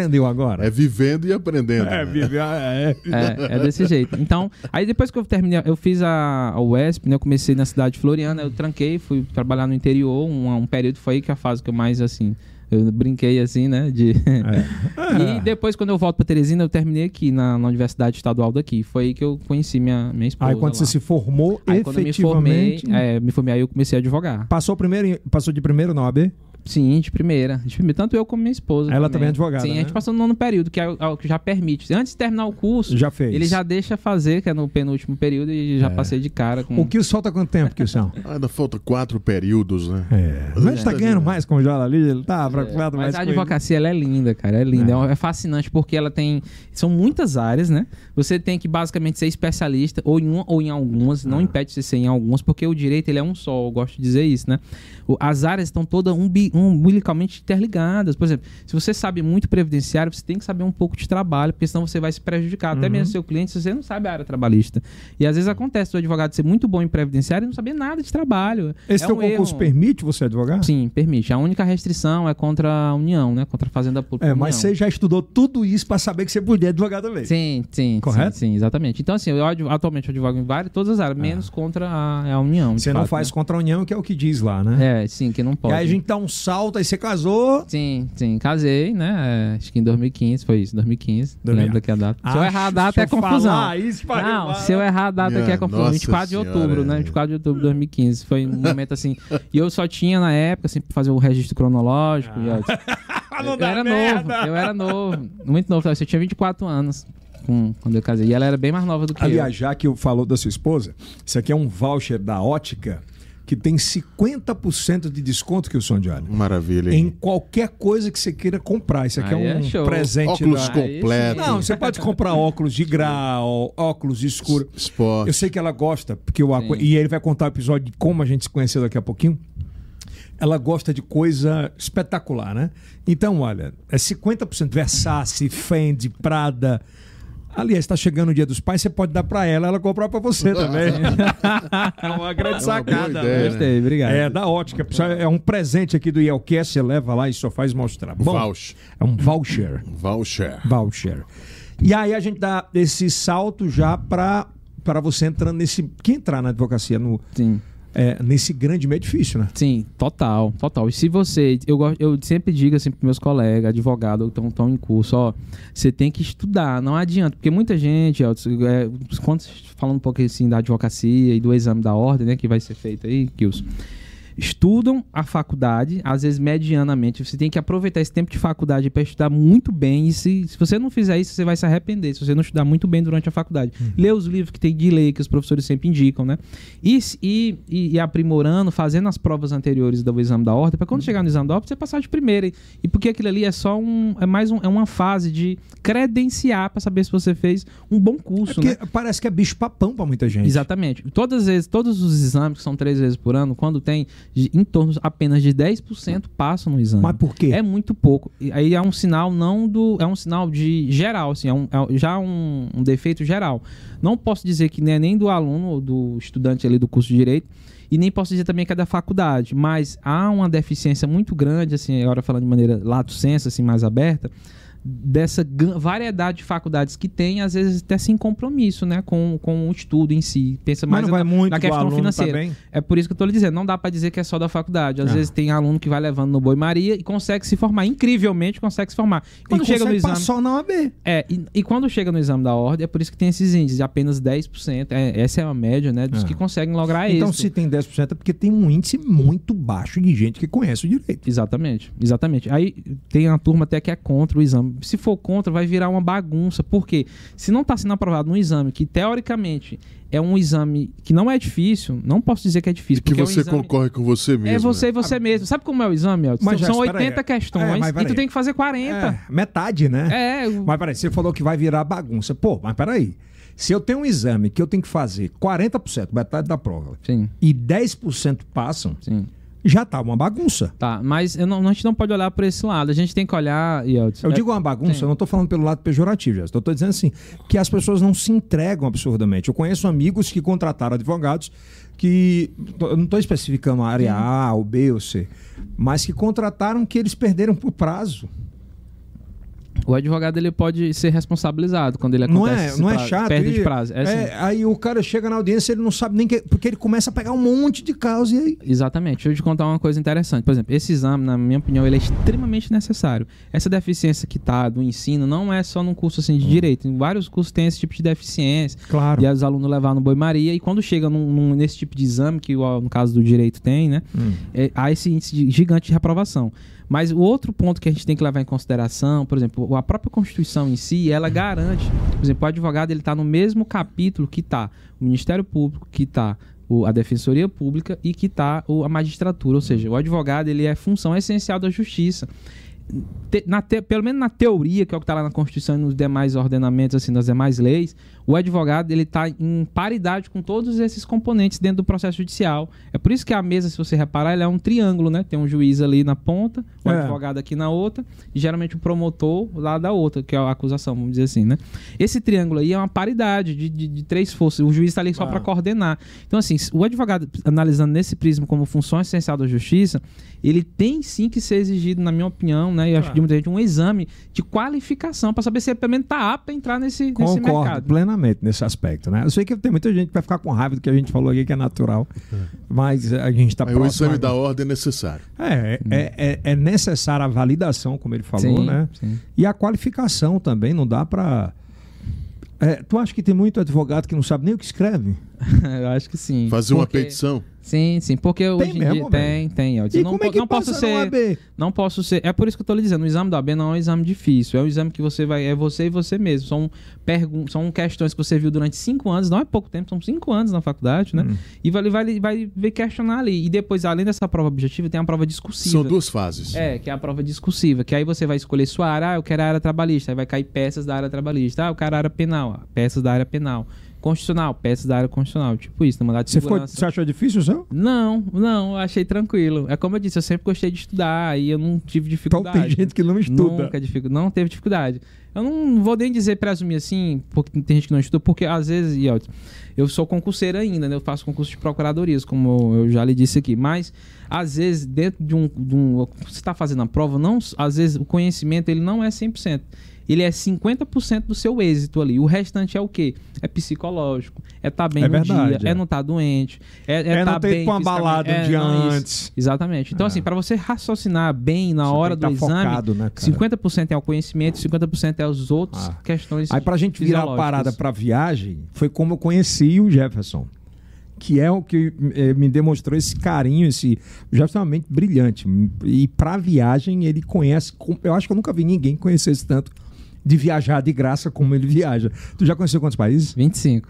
Entendeu agora? É vivendo e aprendendo. É, né? vive- é. <laughs> É, é desse jeito. Então, aí depois que eu terminei, eu fiz a, a UESP, né? Eu comecei na cidade de Floriana, eu tranquei, fui trabalhar no interior, um, um período foi aí que a fase que eu mais, assim, Eu brinquei assim, né? De... É. <laughs> e depois, quando eu volto pra Teresina, eu terminei aqui na, na Universidade Estadual daqui. Foi aí que eu conheci minha, minha esposa. Aí quando lá. você se formou, Aí, quando eu me formei, efetivamente. é, me formei, aí eu comecei a advogar. Passou primeiro, passou de primeiro na OAB? Sim, de primeira. De primeira. Tanto eu como minha esposa. Ela também é advogada, Sim, né? a gente passou no nono período, que é o, é o que já permite. Antes de terminar o curso, Já fez. ele já deixa fazer, que é no penúltimo período, e já passei de cara com. O que falta quanto tempo, Kilson? <laughs> Ainda falta quatro períodos, né? É. Mas ele tá ganhando mais com o Jola ali, ele tá preocupado mais Mas a advocacia, ela é linda, cara. É linda. É. é fascinante porque ela tem. São muitas áreas, né? Você tem que basicamente ser especialista, ou em uma ou em algumas. Não impede você ser em algumas, porque o direito ele é um só. Eu gosto de dizer isso, né? O- As áreas estão todas umbi- umbilicalmente interligadas. Por exemplo, se você sabe muito previdenciário, você tem que saber um pouco de trabalho, porque senão você vai se prejudicar. Até mesmo seu cliente, se você não sabe a área trabalhista. E às vezes acontece do advogado ser muito bom em previdenciário e não saber nada de trabalho. Esse é teu um concurso erro. permite você advogar? Sim, permite. A única restrição é contra a União, né? Contra a Fazenda Pública. É, mas você já estudou tudo isso pra saber que você podia advogar também. Sim, sim. Correto? Sim, sim, exatamente. Então, assim, eu atualmente eu advogo em várias, todas as áreas, menos contra a, a União. Você não fato, faz né? contra a União, que é o que diz lá, né? É, sim, que não E pode. aí a gente dá um salto, aí você casou. Sim, sim, casei, né? É, acho que em 2015, foi isso, 2015. Dois mil. Lembro daqui a data. se eu Ah, errar a data é eu confusão. falar isso, pariu, não, se eu errar a data aqui é confusão. nossa 24 de outubro, senhora, né? é. 24 de outubro de 2015. Foi um momento assim. E eu só tinha na época, assim, pra fazer o registro cronológico. e eu- Ah, <laughs> eu dá era merda. novo, eu era novo, muito novo. Eu tinha 24 anos com- quando eu casei. E ela era bem mais nova do que Aliás, já que eu falou da sua esposa, isso aqui é um voucher da ótica que tem 50% de desconto que o som de óleo. Maravilha, Em hein? qualquer coisa que você queira comprar. Isso aqui Aí é um é presente Óculos da... Aí completos, Não, você pode comprar óculos de grau, óculos escuros. esporte. Eu sei que ela gosta, porque eu, Sim. e ele vai contar o episódio de como a gente se conheceu daqui a pouquinho. Ela gosta de coisa espetacular, né? Então, olha, é 50% Versace, Fendi, Prada. Aliás, está chegando o Dia dos Pais, você pode dar para ela, ela comprar para você <laughs> também. é uma grande É uma sacada. ideia, né? né? Gostei, obrigado. É da ótica. É um presente aqui do Yelcast, você leva lá e só faz mostrar. Bom, Voucher. é um voucher. Voucher. Voucher. E aí a gente dá esse salto já para para você entrando nesse. Que entrar na advocacia no, Sim. É, nesse grande meio difícil, né? Sim, total, total. E se você, eu, eu sempre digo assim para meus colegas, advogados que estão em curso, ó, você tem que estudar, não adianta, porque muita gente, ó, é, quando falando um pouco assim da advocacia e do exame da ordem, né, que vai ser feito aí, Kilson, estudam a faculdade, às vezes medianamente. Você tem que aproveitar esse tempo de faculdade para estudar muito bem. E se, se você não fizer isso, você vai se arrepender. Se você não estudar muito bem durante a faculdade. Lê os livros que tem de ler, que os professores sempre indicam, né? E, e, e, aprimorando, fazendo as provas anteriores do exame da ordem, para quando chegar no exame da ordem, você passar de primeira. E, e porque aquilo ali é só um. É mais um, é uma fase de credenciar para saber se você fez um bom É curso, porque né? parece que é bicho papão para muita gente. Exatamente. Todas as vezes, todos os exames, que são três vezes por ano, quando tem de- em torno apenas de 10% passam no exame. Mas por quê? É muito pouco. E aí é um sinal não do. É um sinal de geral, assim, é, um- é já um, um defeito geral. Não posso dizer que não é nem do aluno ou do estudante ali do curso de direito. E nem posso dizer também que é da faculdade, mas há uma deficiência muito grande, assim, agora falando de maneira lato sensu, assim, mais aberta, dessa variedade de faculdades que tem, às vezes até sem compromisso, né, com, com o estudo em si. Pensa Mas mais não vai muito na questão aluno financeira. também? É por isso que eu tô lhe dizendo, não dá pra dizer que é só da faculdade. Às Ah. vezes tem aluno que vai levando no Boi Maria e consegue se formar, incrivelmente consegue se formar. Quando e chega no exame, passar na OAB. é, e, e quando chega no exame da ordem, é por isso que tem esses índices apenas 10%. É, essa é a média, né, dos Ah. que conseguem lograr Então, êxito. se tem 10%, é porque tem um índice muito baixo de gente que conhece o direito. Exatamente, exatamente. Aí tem a turma até que é contra o exame. Se for contra, vai virar uma bagunça. Por quê? Se não está sendo aprovado um exame que, teoricamente, é um exame que não é difícil, não posso dizer que é difícil. que porque é um você exame- concorre com você mesmo. É você né? e você mesmo. Sabe como é o exame, Elton? Mas já, São espera aí. 80 questões É, mas e tu tem que fazer 40. É, metade, né? É, Mas peraí, você falou que vai virar bagunça. Pô, mas peraí. Se eu tenho um exame que eu tenho que fazer 40%, metade da prova, sim, e 10% passam, sim. Já tá uma bagunça. Tá, mas não- a gente não pode olhar por esse lado. A gente tem que olhar, Yeltsin. Eu é- digo uma bagunça, eu não estou falando pelo lado pejorativo, Jéssica. Eu estou dizendo assim, que as pessoas não se entregam absurdamente. Eu conheço amigos que contrataram advogados que. Eu não estou especificando a área A, ou B ou C, mas que contrataram que eles perderam por prazo. O advogado ele pode ser responsabilizado quando ele Não acontece é, não é prazo, chato. perde de prazo. É, assim. é, aí o cara chega na audiência, ele não sabe nem que. Porque ele começa a pegar um monte de causa e aí. Exatamente. Deixa eu te contar uma coisa interessante. Por exemplo, esse exame, na minha opinião, ele é extremamente necessário. Essa deficiência que tá do ensino não é só num curso assim de direito. Em vários cursos tem esse tipo de deficiência. Claro. E os alunos levar no boi-maria. E quando chega num- num- nesse tipo de exame, que no caso do direito tem, né? Hum. é, há esse índice de- gigante de reprovação. Mas o outro ponto que a gente tem que levar em consideração, por exemplo, a própria Constituição em si, ela garante, por exemplo, o advogado ele está no mesmo capítulo que está o Ministério Público, que está a Defensoria Pública e que está a magistratura, ou seja, o advogado ele é função essencial da justiça. Te- na te- pelo menos na teoria, que é o que está lá na Constituição e nos demais ordenamentos, assim, nas demais leis, o advogado ele está em paridade com todos esses componentes dentro do processo judicial. É por isso que a mesa, se você reparar, ela é um triângulo, né? Tem um juiz ali na ponta, o É. advogado aqui na outra, e geralmente o promotor lá da outra, que é a acusação, vamos dizer assim, né? Esse triângulo aí é uma paridade de, de- de três forças. O juiz está ali só Ah. para coordenar. Então, assim, o advogado, analisando nesse prisma como função essencial da justiça, ele tem sim que ser exigido, na minha opinião, né? E eu acho que de muita gente, um exame de qualificação para saber se ele pelo menos está apto a entrar nesse, nesse Concordo mercado. Plenamente nesse aspecto, né? Eu sei que tem muita gente que vai ficar com raiva do que a gente falou aqui, que é natural. Mas a gente está Aí o próximo. exame da ordem é necessário. É, é, é, é necessária a validação, como ele falou, Sim, né? sim. E a qualificação também, não dá para. tu acha que tem muito advogado que não sabe nem o que escreve? <laughs> eu acho que sim. Fazer uma Porque- petição. Sim, sim, porque hoje em dia tem, tem. Elton. E não como é que não posso ser, AB? não posso ser. É por isso que eu tô lhe dizendo, o exame da AB não é um exame difícil, é um exame que você vai, é você e você mesmo. São pergun são questões que você viu durante cinco anos, não é pouco tempo, são cinco anos na faculdade, né? Hum. E vai, vai, vai, vai questionar ali. E depois, além dessa prova objetiva, tem a prova discursiva. São duas fases. É, que é a prova discursiva, que aí você vai escolher sua área, ah, eu quero a área trabalhista, aí vai cair peças da área trabalhista, ah, eu quero a área penal, peças da área penal. Constitucional, peças da área constitucional, tipo isso, no mandato de Você, ficou, segurança. você achou difícil, seu? Não, não, eu achei tranquilo. É como eu disse, eu sempre gostei de estudar e eu não tive Então dificuldade. tem gente que não estuda. Nunca dificu... não teve dificuldade. Eu não vou nem dizer presumir assim, porque tem gente que não estuda, porque às vezes, e, ó, eu sou concurseiro ainda, né? Eu faço concurso de procuradorias, como eu já lhe disse aqui. Mas, às vezes, dentro de um. De um você está fazendo a prova, não, às vezes o conhecimento ele não é 100%. Ele é 50% do seu êxito ali. O restante é o quê? É psicológico. É estar bem É no verdade, dia. é. É não estar doente. É, é, É tá não ter bem uma balada um É, dia não, isso. antes. Exatamente. Então, É. assim, para você raciocinar bem na Você hora do tá exame, focado, né, cara? 50% é o conhecimento, 50% é as outras Ah. questões. Aí pra gente virar a parada pra viagem, foi como eu conheci o Jefferson. Que é o que eh, me demonstrou esse carinho, esse. O Jefferson é uma mente brilhante. E pra viagem, ele conhece. Eu acho que eu nunca vi ninguém conhecer esse tanto de viajar de graça como ele viaja. Tu já conheceu quantos países? 25.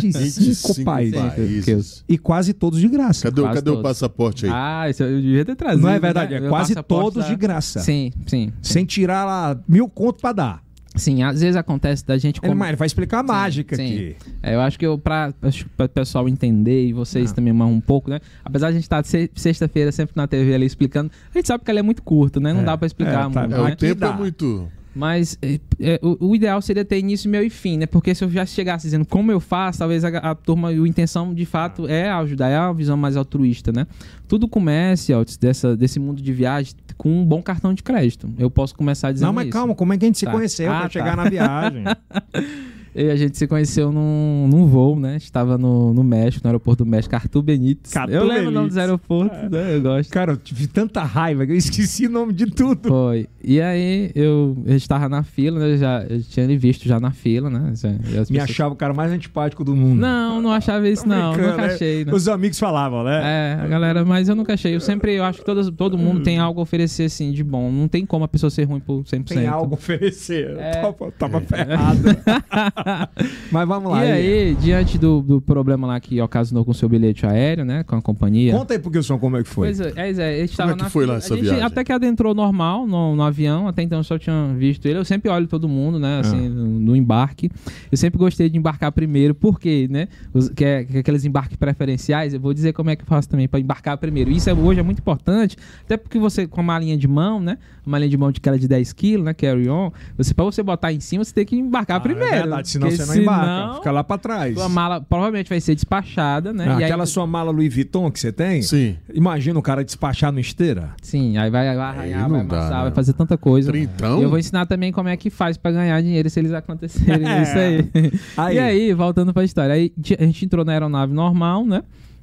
25 países. países. E quase todos de graça. Cadê, o- Quase cadê o todos. passaporte aí? Ah, isso eu devia ter trazido. Não é verdade? né? É Meu quase todos da- de graça. Sim, sim. Sem tirar lá mil conto pra dar. Sim, às vezes acontece da gente. Ele, com- mas ele vai explicar a mágica sim. aqui. É, eu acho que eu, para o pessoal entender e vocês Ah. também mais um pouco, né? Apesar de a gente estar se- sexta-feira sempre na TV ali explicando, a gente sabe que ela é muito curta, né? Não É, dá pra explicar é, tá- muito, É, né? o tempo dá. é muito. Mas é, é, o, o ideal seria ter início, meio e fim, né? Porque se eu já chegasse dizendo como eu faço, talvez a, a turma, a intenção de fato é ajudar, é a visão mais altruísta, né? Tudo começa, Altis, dessa, desse mundo de viagem com um bom cartão de crédito. Eu posso começar dizendo Não, mas isso. calma, como é que a gente se Tá. conheceu Ah, pra tá. chegar na viagem? <laughs> E a gente se conheceu num, num voo, né? Estava no, no México, no aeroporto do México, Arthur Benítez. Arthur eu lembro o nome dos aeroportos, né? Eu gosto. Cara, eu tive tanta raiva que eu esqueci o nome de tudo. Foi. E aí eu, eu estava na fila, né? Eu já eu tinha ele visto já na fila, né? Já- Me pessoas- achava o cara mais antipático do mundo. Não, não achava isso, <laughs> não. Nunca né? achei, não. Os amigos falavam, né? É, a galera, mas eu nunca achei. Eu sempre, eu acho que todas, todo mundo tem algo a oferecer, assim, de bom. Não tem como a pessoa ser ruim por 100%. Tem algo a oferecer. É. Tava, tava ferrado. <laughs> <laughs> Mas vamos lá. E aí, diante do, do problema lá que ocasionou com o seu bilhete aéreo, né? Com a companhia. Conta aí pro Gilson como é que foi. Pois é, é, é, ele estava é que na foi lá essa a gente viagem? até que adentrou normal no, no avião, até então eu só tinha visto ele. Eu sempre olho todo mundo, né? Assim, Ah. no, no embarque. Eu sempre gostei de embarcar primeiro, porque, né? Os, que, é, que é aqueles embarques preferenciais, eu vou dizer como é que eu faço também para embarcar primeiro. Isso é, hoje é muito importante, até porque você, com a malinha de mão, né? Uma malinha de mão de cara de 10 quilos, né? Carry on, você, pra você botar em cima, você tem que embarcar Ah, primeiro. É verdade. Senão Porque você não embarca. Fica lá pra trás. Sua mala provavelmente vai ser despachada, né? Ah, E aí- aquela sua mala Louis Vuitton que você tem? Sim. Imagina o cara despachar no esteira. Sim, aí vai, vai arranhar, vai dá, amassar, né? vai fazer tanta coisa. Trintão? E eu vou ensinar também como é que faz pra ganhar dinheiro se eles acontecerem É. <laughs> isso aí. Aí. E aí, voltando pra história, aí a gente entrou na aeronave normal, né?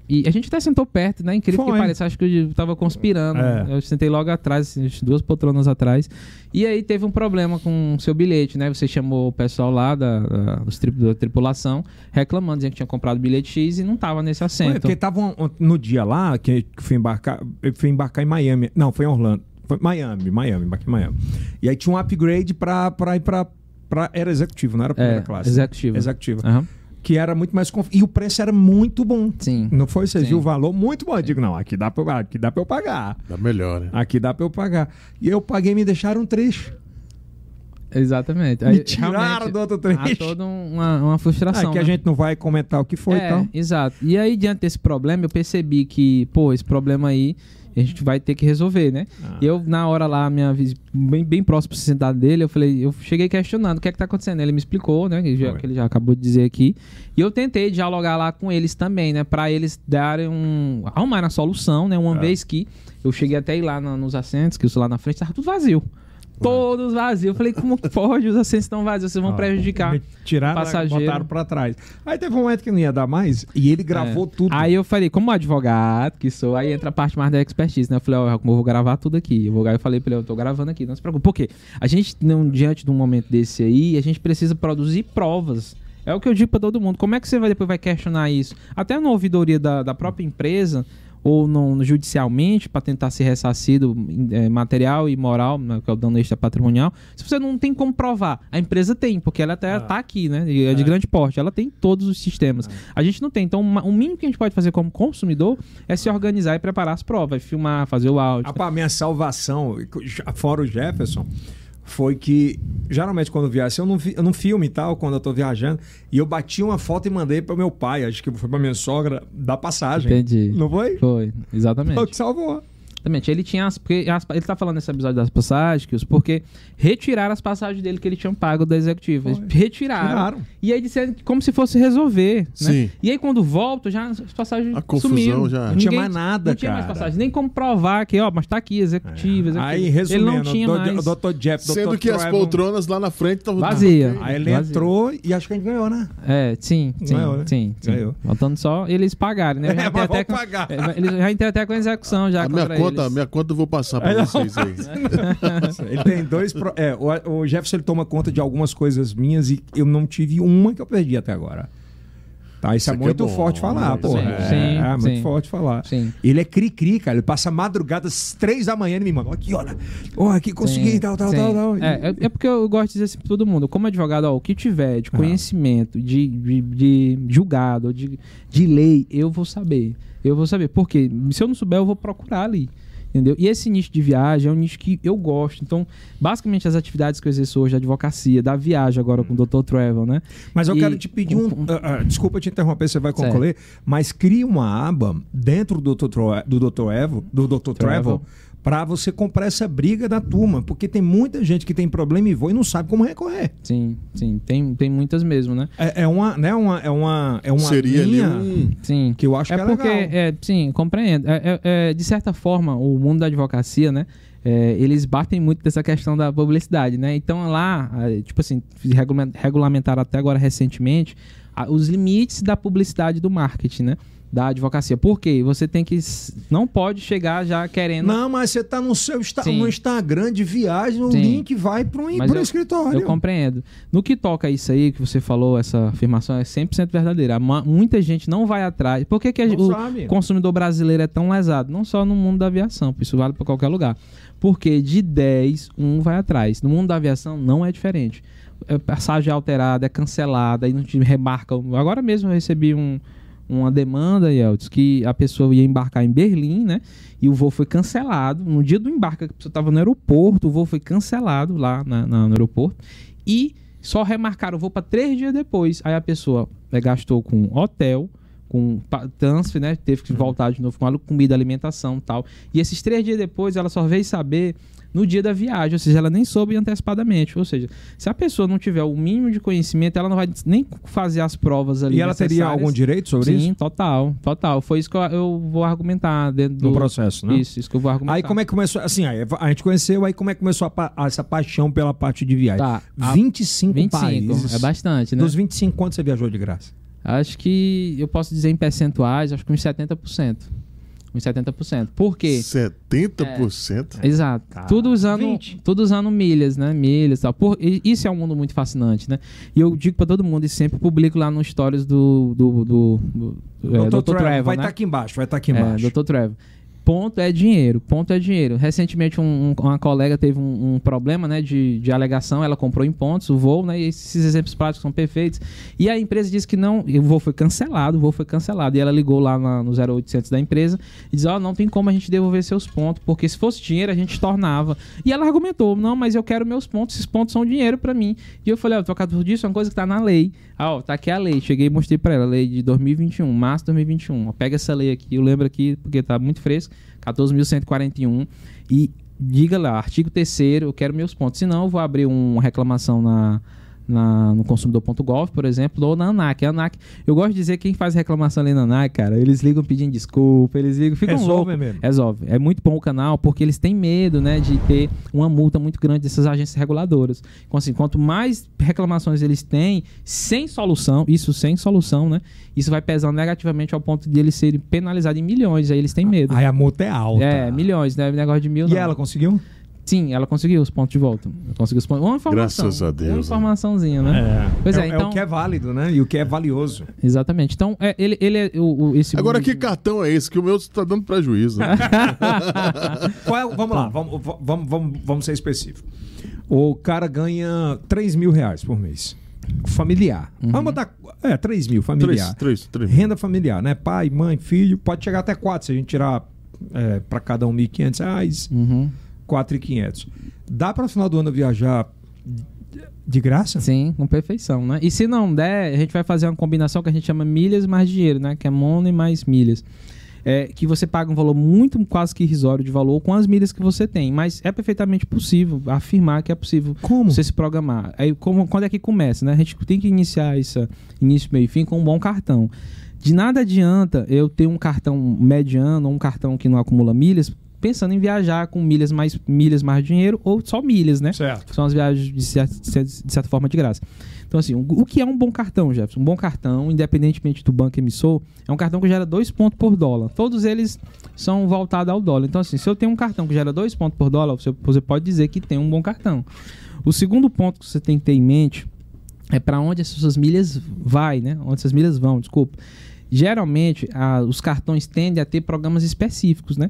E a gente até sentou perto, né? Incrível Foi. que pareça, acho que eu tava conspirando. É. Eu sentei logo atrás, assim, duas poltronas atrás. E aí teve um problema com o seu bilhete, né? Você chamou o pessoal lá da, da, da tripulação reclamando, dizendo que tinha comprado bilhete X e não tava nesse Foi, assento. porque tava um- no dia lá que fui embarcar, eu fui embarcar em Miami. Não, foi em Orlando. Foi Miami, Miami, embarquei em Miami. E aí tinha um upgrade pra, pra ir pra, pra. Era executivo, não era primeira É, classe. executivo. Executivo. Aham. Que era muito mais conf... E o preço era muito bom. Sim. Não foi? Você Sim. viu o valor? Muito bom. Eu digo, não, aqui dá pra, eu- aqui dá pra eu pagar. Dá melhor, né? Aqui dá pra eu pagar. E eu paguei e me deixaram um trecho. Exatamente. Me Aí, tiraram do outro Há trecho. toda uma, uma frustração. Ah, que a né? gente não vai comentar o que foi é, e tal. exato. E aí, diante desse problema, eu percebi que, pô, esse problema aí a gente vai ter que resolver, né? Ah. E eu, na hora lá, minha bem, bem próximo à cidade dele, eu falei, eu cheguei questionando o que é que tá acontecendo. Ele me explicou, né? Que, já- que ele já acabou de dizer aqui. E eu tentei dialogar lá com eles também, né? Pra eles darem um. arrumarem a solução, né? Uma É. vez que eu cheguei até ir lá na- nos assentos, que eu sou lá na frente, tava tudo vazio. Todos vazios. Eu falei, como <laughs> pode? Os assentos estão vazios, vocês vão Ah, prejudicar. Tiraram, passageiro. botaram pra trás. Aí teve um momento que não ia dar mais e ele gravou É. tudo. Aí eu falei, como advogado que sou, aí entra a parte mais da expertise, né? Eu falei, ó, como eu vou gravar tudo aqui. Eu, vou, eu falei pra ele, eu tô gravando aqui, não se preocupe. Por quê? A gente, não, diante de um momento desse aí, a gente precisa produzir provas. É o que eu digo pra todo mundo. Como é que você vai depois vai questionar isso? Até na ouvidoria da, da própria empresa ou no judicialmente para tentar ser ressarcido eh, material e moral, né, que é o dano extra patrimonial. Se você não tem como provar, a empresa tem, porque ela até Ah. tá aqui, né? E é de É. grande porte, ela tem todos os sistemas. A gente não tem. Então, uma- o mínimo que a gente pode fazer como consumidor é se organizar e preparar as provas, filmar, fazer o áudio. A minha salvação, fora o Jefferson, foi que geralmente quando eu viajo, eu não, vi, eu não filme e tal, quando eu tô viajando, e eu bati uma foto e mandei pro meu pai, acho que foi pra minha sogra, da passagem. Entendi. Não foi? Foi, exatamente. Foi o que salvou. Exatamente. Ele tinha as, porque as- ele tá falando nesse episódio das passagens, porque retiraram as passagens dele que ele tinha pago da executiva. Eles Foi. retiraram. Tiraram. E aí disseram como se fosse resolver. Né? Sim. E aí quando volta, já as passagens A confusão sumiram. já- Não tinha mais nada, Não tinha mais cara. passagem. Nem como provar que, ó, mas tá aqui, executiva, executiva. Aí, Ele resumindo, não tinha o mais. Dr. Jeff, Dr. Sendo que as poltronas lá na frente estavam. Vazia. Aí ele Vazio. entrou e acho que a gente ganhou, né? É, sim, sim, Ganhou, né? sim, sim. Ganhou. Faltando só eles pagarem, né? Eu já É, até vão com- pagar. é, Eles já entrei até com execução já A minha contra conta, minha conta eu vou passar pra vocês aí. <laughs> Ele tem dois. pro- É, o, o Jefferson ele toma conta de algumas coisas minhas e eu não tive uma que eu perdi até agora. Tá, isso, Isso é aqui é muito bom, forte falar, né? pô. Sim, é, sim, é muito sim. forte falar. Sim. Ele é cri-cri, cara. Ele passa madrugadas três da manhã e me manda. Aqui, olha. Ó, aqui consegui, Sim, tal, tal, sim. tal, tal. É, é, é porque eu gosto de dizer assim pra todo mundo, como advogado, ó, o que tiver de Ah. conhecimento, de, de, de julgado, de, de lei, eu vou saber. Eu vou saber. Porque se eu não souber, eu vou procurar ali. Entendeu? E esse nicho de viagem é um nicho que eu gosto. Então, basicamente, as atividades que eu exerço hoje, a advocacia, da viagem agora com o Dr. Travel, né? Mas eu E- quero te pedir um. ah, ah, desculpa te interromper, você vai Certo. concluir. Mas cria uma aba dentro do Dr. Tro- do Dr. Evo, do Dr. Travel, Travel. Para você comprar essa briga da turma. Porque tem muita gente que tem problema e voa e não sabe como recorrer. Sim, sim. Tem, tem muitas mesmo, né? É, é uma, né, uma, é uma, é uma Seria ali linha um. Sim. que eu acho é que é porque, legal. é, sim, compreendo. É, é- é, de certa forma, o mundo da advocacia, né? é, eles batem muito dessa questão da publicidade, né? Então lá, tipo assim, regula- regulamentaram até agora recentemente os limites da publicidade do marketing, né? Da advocacia. Por quê? Você tem que. Não pode chegar já querendo. Não, mas você tá no seu Insta- Sim. no Instagram de viagem, o Sim. link vai para um eu- escritório. Eu compreendo. No que toca isso aí que você falou, essa afirmação é 100% verdadeira. Muita gente não vai atrás. Por que, que a- o sabe. consumidor brasileiro é tão lesado? Não só no mundo da aviação, isso vale para qualquer lugar. Porque de 10, um vai atrás. No mundo da aviação não é diferente. É passagem alterada, é cancelada, aí não te remarcam. Agora mesmo eu recebi um- uma demanda, Yeltsin, que a pessoa ia embarcar em Berlim, né? E o voo foi cancelado. No dia do embarque, a pessoa estava no aeroporto, o voo foi cancelado lá na- na- no aeroporto. E só remarcaram o voo para três dias depois. Aí a pessoa eh, gastou com hotel, com transfer, né? Teve que voltar de novo com comida, alimentação e tal. E esses três dias depois, ela só veio saber no dia da viagem, ou seja, ela nem soube antecipadamente. Ou seja, se a pessoa não tiver o mínimo de conhecimento, ela não vai nem fazer as provas ali. E ela teria algum direito sobre Sim, isso? total, total. Foi isso que eu, eu vou argumentar dentro do No processo, né? Isso, isso que eu vou argumentar. Aí como é que começou? Assim, a gente conheceu, aí como é que começou a essa paixão pela parte de viagem? Tá, a- 25, 25, países. é bastante, né? Dos 25, quanto você viajou de graça? Acho que eu posso dizer em percentuais, acho que uns 70%. Uns 70%. Por quê? 70%? Exato. Tá. Tudo usando, 20. tudo usando milhas, né? Milhas e tal. Por, e isso é um mundo muito fascinante, né? E eu digo pra todo mundo e sempre publico lá nos stories do, do, do, do, é, Dr. Trevor, vai né? estar aqui embaixo, vai estar aqui É, embaixo. Dr. Trevor. Ponto é dinheiro, ponto é dinheiro. Recentemente, um- um- uma colega teve um, um problema né, de, de alegação, ela comprou em pontos o voo, né? E esses exemplos práticos são perfeitos. E a empresa disse que não, o voo foi cancelado, o voo foi cancelado. E ela ligou lá na- no 0800 da empresa e disse: Ó, não tem como a gente devolver seus pontos, porque se fosse dinheiro a gente tornava. E ela argumentou: Não, mas eu quero meus pontos, esses pontos são dinheiro pra mim. E eu falei: Ó, trocado disso é uma coisa que tá na lei. Ah, ó, tá aqui a lei. Cheguei e mostrei pra ela, lei de 2021, março de 2021. Ó, pega essa lei aqui, eu lembro aqui, porque tá muito fresco, 14.141. E diga lá, artigo 3 eu quero meus pontos. Senão, eu vou abrir uma reclamação na, na, no consumidor.gov, por exemplo, ou na ANAC. A ANAC, eu gosto de dizer que quem faz reclamação ali na ANAC, cara, eles ligam pedindo desculpa, eles ligam, ficam Resolve loucos. mesmo. Resolve. É muito bom o canal porque eles têm medo, né, de ter uma multa muito grande dessas agências reguladoras. Então, assim, quanto mais reclamações eles têm, sem solução, isso sem solução, né, isso vai pesar negativamente ao ponto de eles serem penalizados em milhões. Aí eles têm medo. Aí a multa é alta. É, milhões, né? Negócio de mil. E não. ela conseguiu? Sim, ela conseguiu os pontos de volta. Conseguiu os pontos. Uma informação. Graças a Deus, Uma né? informaçãozinha, né? Pois é, é, então- o que é válido, né? E o que é valioso. Exatamente. Então, é, ele, ele é o, o- esse. Agora, que cartão é esse? Que o meu tá dando prejuízo. né? <laughs> <laughs> Qual é- vamos lá, vamos, vamos, vamos, vamos ser específicos. O cara ganha 3 mil reais por mês. Familiar. Uhum. Vamos botar. É, 3 mil, familiar. três, três. Renda familiar, né? Pai, mãe, filho. Pode chegar até 4 se a gente tirar é, para cada um 1.500 reais, Uhum. 4.500. Dá para final do ano viajar de graça? Sim, com perfeição, né? E se não der, a gente vai fazer uma combinação que a gente chama milhas mais dinheiro, né? Que é money mais milhas. É, que você paga um valor muito quase que irrisório de valor com as milhas que você tem. Mas é perfeitamente possível afirmar que é possível Como? você se programar. Aí, como, quando é que começa, né? A gente tem que iniciar esse início, meio e fim com um bom cartão. De nada adianta eu ter um cartão mediano ou um cartão que não acumula milhas, pensando em viajar com milhas mais milhas mais dinheiro ou só milhas, né? Certo. São as viagens de certa, de certa forma de graça. Então, assim, o que é um bom cartão, Jefferson? Um bom cartão, independentemente do banco emissor, é um cartão que gera dois pontos por dólar. Todos eles são voltados ao dólar. Então, assim, se eu tenho um cartão que gera dois pontos por dólar, você, você pode dizer que tem um bom cartão. O segundo ponto que você tem que ter em mente é para onde essas suas milhas vai, né? Onde essas milhas vão, desculpa. Geralmente, a- os cartões tendem a ter programas específicos, né?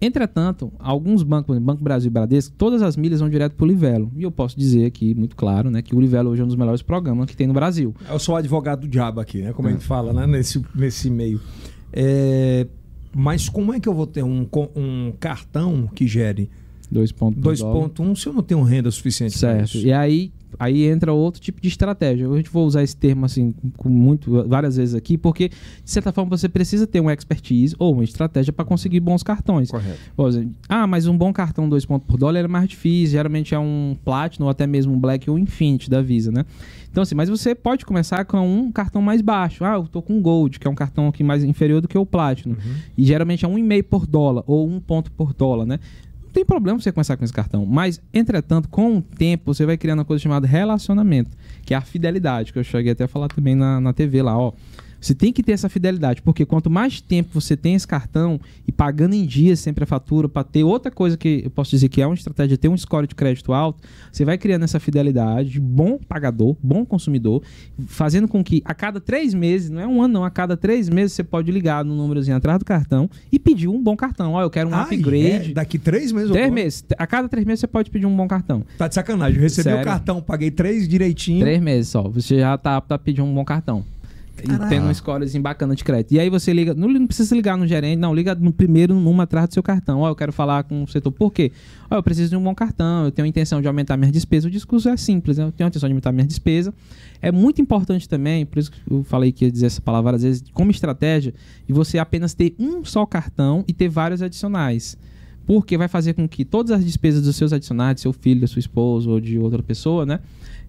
Entretanto, alguns bancos, Banco Brasil e Bradesco, todas as milhas vão direto para o Livelo. E eu posso dizer aqui, muito claro, né, que o Livelo hoje é um dos melhores programas que tem no Brasil. Eu sou advogado do diabo aqui, né? É. Como a gente fala, né? Nesse, nesse meio. É, Mas como é que eu vou ter um, um cartão que gere Dois pontos por dólar. 2.1 se eu não tenho renda suficiente para Certo. isso? E aí, aí entra outro tipo de estratégia. A gente vou usar esse termo assim com muito várias vezes aqui, porque de certa forma você precisa ter uma expertise ou uma estratégia para conseguir bons cartões. Correto. Exemplo, ah, mas um bom cartão 2 pontos por dólar é mais difícil, geralmente é um Platinum ou até mesmo um Black ou Infinity da Visa, né? Então assim, mas você pode começar com um cartão mais baixo. Ah, eu tô com um Gold, que é um cartão aqui mais inferior do que o Platinum. E geralmente é um e meio por dólar ou um ponto por dólar, né? Tem problema você começar com esse cartão. Mas, entretanto, com o tempo, você vai criando uma coisa chamada relacionamento, que é a fidelidade, que eu cheguei até a falar também na, na TV lá, ó. Você tem que ter essa fidelidade, porque quanto mais tempo você tem esse cartão e pagando em dias sempre a fatura para ter outra coisa que eu posso dizer que é uma estratégia, ter um score de crédito alto, você vai criando essa fidelidade de bom pagador, bom consumidor, fazendo com que a cada três meses, não é um ano não, a cada três meses você pode ligar no númerozinho atrás do cartão e pedir um bom cartão. Ó, eu quero um Ah, upgrade. é? Daqui três meses Três meses. A cada três meses você pode pedir um bom cartão. Tá de sacanagem. Eu recebi o Sério? cartão, paguei três direitinho. Três meses só. Você já tá apto a pedir um bom cartão. E tendo um scorezinho bacana de crédito. E aí você liga, não, não precisa ligar no gerente, não, liga no primeiro numa atrás do seu cartão. Ó, eu quero falar com o setor. Por quê? Ó, eu preciso de um bom cartão, eu tenho a intenção de aumentar minhas despesas. O discurso é simples, né? Eu tenho a intenção de aumentar minhas despesas. É muito importante também, por isso que eu falei que ia dizer essa palavra às vezes, como estratégia, de você apenas ter um só cartão e ter vários adicionais. Porque vai fazer com que todas as despesas dos seus adicionais, seu filho, da sua esposa ou de outra pessoa, né?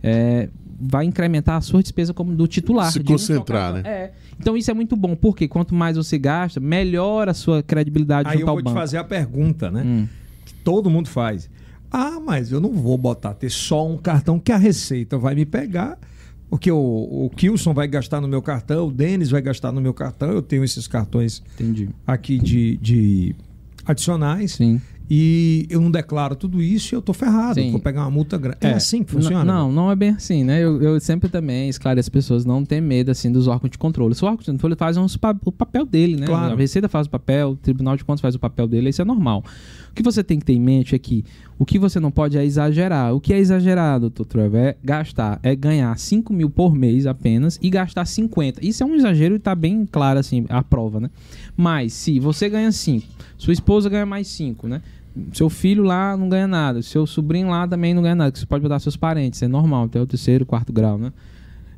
É, vai incrementar a sua despesa como do titular. Se de um concentrar, só né? É. Então isso é muito bom, porque quanto mais você gasta, melhor a sua credibilidade Aí eu junto ao vou te banco. fazer a pergunta, né? Hum. Que todo mundo faz. Ah, mas eu não vou botar ter só um cartão que a Receita vai me pegar. Porque o, o Kilson vai gastar no meu cartão, o Denis vai gastar no meu cartão. Eu tenho esses cartões Entendi. aqui de, de adicionais. Sim. E eu não declaro tudo isso e eu tô ferrado. Sim. Vou pegar uma multa grande. É, assim que funciona? Não, não é bem assim, né? Eu, eu sempre também esclareço as pessoas não ter medo assim dos órgãos de controle. Os órgãos de controle uns pa- o papel dele, né? Claro. A Receita faz o papel, o Tribunal de Contas faz o papel dele, isso é normal. O que você tem que ter em mente é que o que você não pode é exagerar. O que é exagerado, doutor Trevor, é gastar, é ganhar 5 mil por mês apenas e gastar 50. Isso é um exagero e tá bem claro assim, a prova, né? Mas se você ganha 5, sua esposa ganha mais 5, né? Seu filho lá não ganha nada, seu sobrinho lá também não ganha nada, que você pode botar seus parentes, é normal, até o terceiro, quarto grau, né?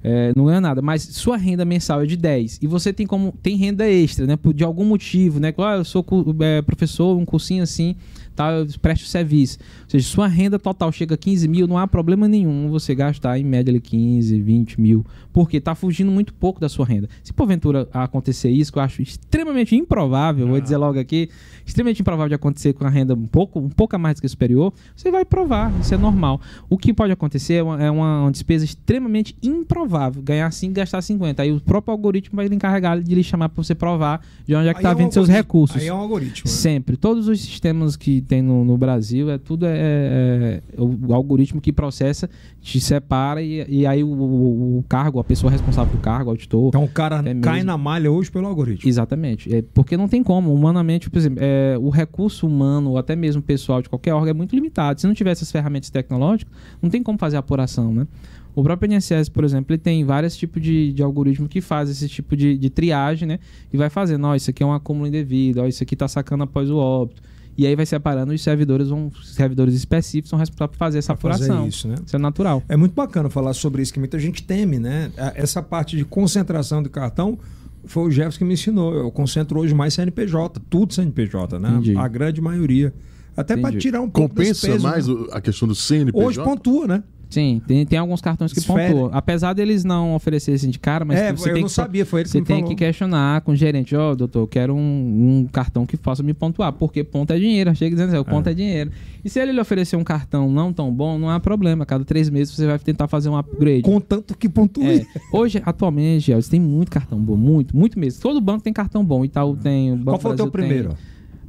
É, não ganha nada, mas sua renda mensal é de 10 e você tem como tem renda extra, né? Por, de algum motivo, né? Ah, eu sou é, professor, um cursinho assim, tá, eu presto serviço. Ou seja, sua renda total chega a 15 mil, não há problema nenhum você gastar em média ali 15, 20 mil, porque tá fugindo muito pouco da sua renda. Se porventura acontecer isso, que eu acho extremamente improvável, vou dizer logo aqui, extremamente improvável de acontecer com a renda um pouco, um pouco a mais do que superior, você vai provar, isso é normal. O que pode acontecer é uma, é uma- despesa extremamente improvável, ganhar 5 gastar 50. Aí o próprio algoritmo vai lhe encarregar de lhe chamar para você provar de onde é que está é vindo seus recursos. Aí é um algoritmo. né? Sempre. Todos os sistemas que tem no, no Brasil, é tudo é, é- é o algoritmo que processa, te separa e, e aí o, o- o cargo, a pessoa responsável do cargo, o auditor. Então o cara cai mesmo. na malha hoje pelo algoritmo. Exatamente. É, porque não tem como. Humanamente, por exemplo, é, o recurso humano, ou até mesmo pessoal de qualquer órgão, é muito limitado. Se não tiver essas ferramentas tecnológicas, não tem como fazer apuração, né? O próprio INSS, por exemplo, ele tem vários tipos de, de algoritmo que faz esse tipo de, de triagem, né? E vai fazendo, ó, isso aqui é um acúmulo indevido, ó, isso aqui tá sacando após o óbito. E aí vai separando os servidores, vão, os servidores específicos são responsáveis por fazer essa Pra fazer apuração. isso, né? Isso é natural. É muito bacana falar sobre isso, que muita gente teme, né? Essa parte de concentração de cartão foi o Jefferson que me ensinou. Eu concentro hoje mais CNPJ, tudo CNPJ, né? Entendi. A grande maioria. Até para tirar um pouco desse Compensa peso, mais né? a questão do CNPJ? Hoje pontua, né? Sim, tem, tem alguns cartões que Esfera. pontuam. Apesar deles não oferecerem assim de cara, mas é, você eu tem não que sabia, foi ele que Você me tem falou. que questionar com o gerente, ó, doutor, eu quero um, um cartão que faça me pontuar, porque ponto é dinheiro. Chega dizendo assim, o ponto é. dinheiro. E se ele lhe oferecer um cartão não tão bom, não há problema. Cada três meses você vai tentar fazer um upgrade. Contanto que pontue. É. Hoje, atualmente, Gelson, tem muito cartão bom, muito, muito mesmo. Todo banco tem cartão bom. Itaú tem, o Banco Qual foi o teu Brasil tem.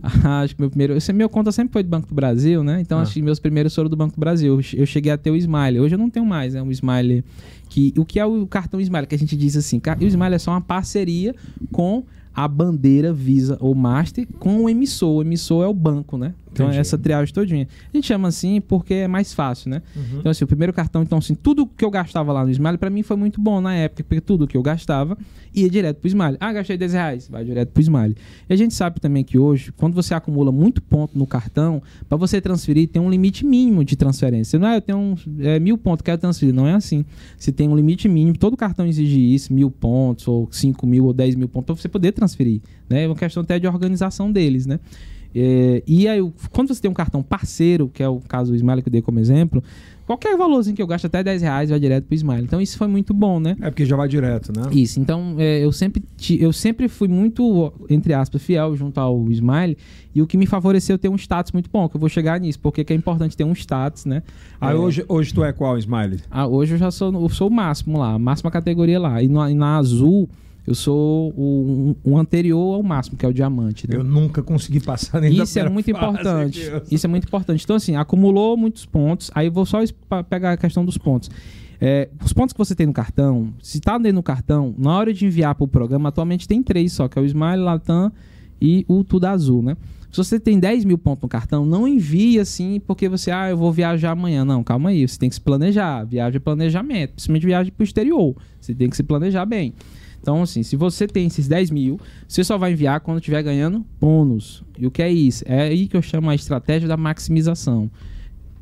<laughs> acho que meu primeiro. Esse meu conta sempre foi do Banco do Brasil, né? Então Ah. acho que meus primeiros foram do Banco do Brasil. Eu cheguei a ter o Smile. Hoje eu não tenho mais, né? Um Smile. Que, o que é o cartão Smile? Que a gente diz assim: o Smile é só uma parceria com a bandeira Visa ou Master com o emissor. O emissor é o banco, né? Então é Entendi. essa triagem todinha. A gente chama assim porque é mais fácil, né? Uhum. Então, assim, o primeiro cartão, então, assim, tudo que eu gastava lá no Smile, pra mim foi muito bom na época, porque tudo que eu gastava ia direto pro Smile. Ah, gastei 10 reais, vai direto pro Smile. E a gente sabe também que hoje, quando você acumula muito ponto no cartão, pra você transferir, tem um limite mínimo de transferência. Não é, eu tenho um, é, mil pontos, quero transferir. Não é assim. Você tem um limite mínimo, todo cartão exige isso, mil pontos, ou 5 mil, ou 10 mil pontos, pra você poder transferir. Né? É uma questão até de organização deles, né? É, e aí, quando você tem um cartão parceiro, que é o caso do Smile que eu dei como exemplo, qualquer valorzinho que eu gasto até 10 reais vai direto pro Smile. Então isso foi muito bom, né? É porque já vai direto, né? Isso, então é, eu, sempre eu sempre fui muito, entre aspas, fiel junto ao Smile, e o que me favoreceu ter um status muito bom, que eu vou chegar nisso, porque que é importante ter um status, né? Aí É, hoje, hoje tu é qual, Smiley? ah, hoje eu já sou, eu sou o máximo lá, a máxima categoria lá. E na, e na azul, eu sou o, um, um anterior ao máximo, que é o diamante, né? Eu nunca consegui passar nem Isso é muito fase, importante. Deus. Isso é muito importante. Então, assim, acumulou muitos pontos. Aí eu vou só pegar a questão dos pontos. É, os pontos que você tem no cartão, se está dentro do cartão, na hora de enviar para o programa, atualmente tem três só, que é o Smile, Latam e o Tudo Azul, né? Se você tem 10 mil pontos no cartão, não envie assim porque você, ah, eu vou viajar amanhã. Não, calma aí, você tem que se planejar. Viagem é planejamento, principalmente viagem para o exterior. Você tem que se planejar bem. Então, assim, se você tem esses 10 mil, você só vai enviar quando estiver ganhando bônus. E o que é isso? É aí que eu chamo a estratégia da maximização.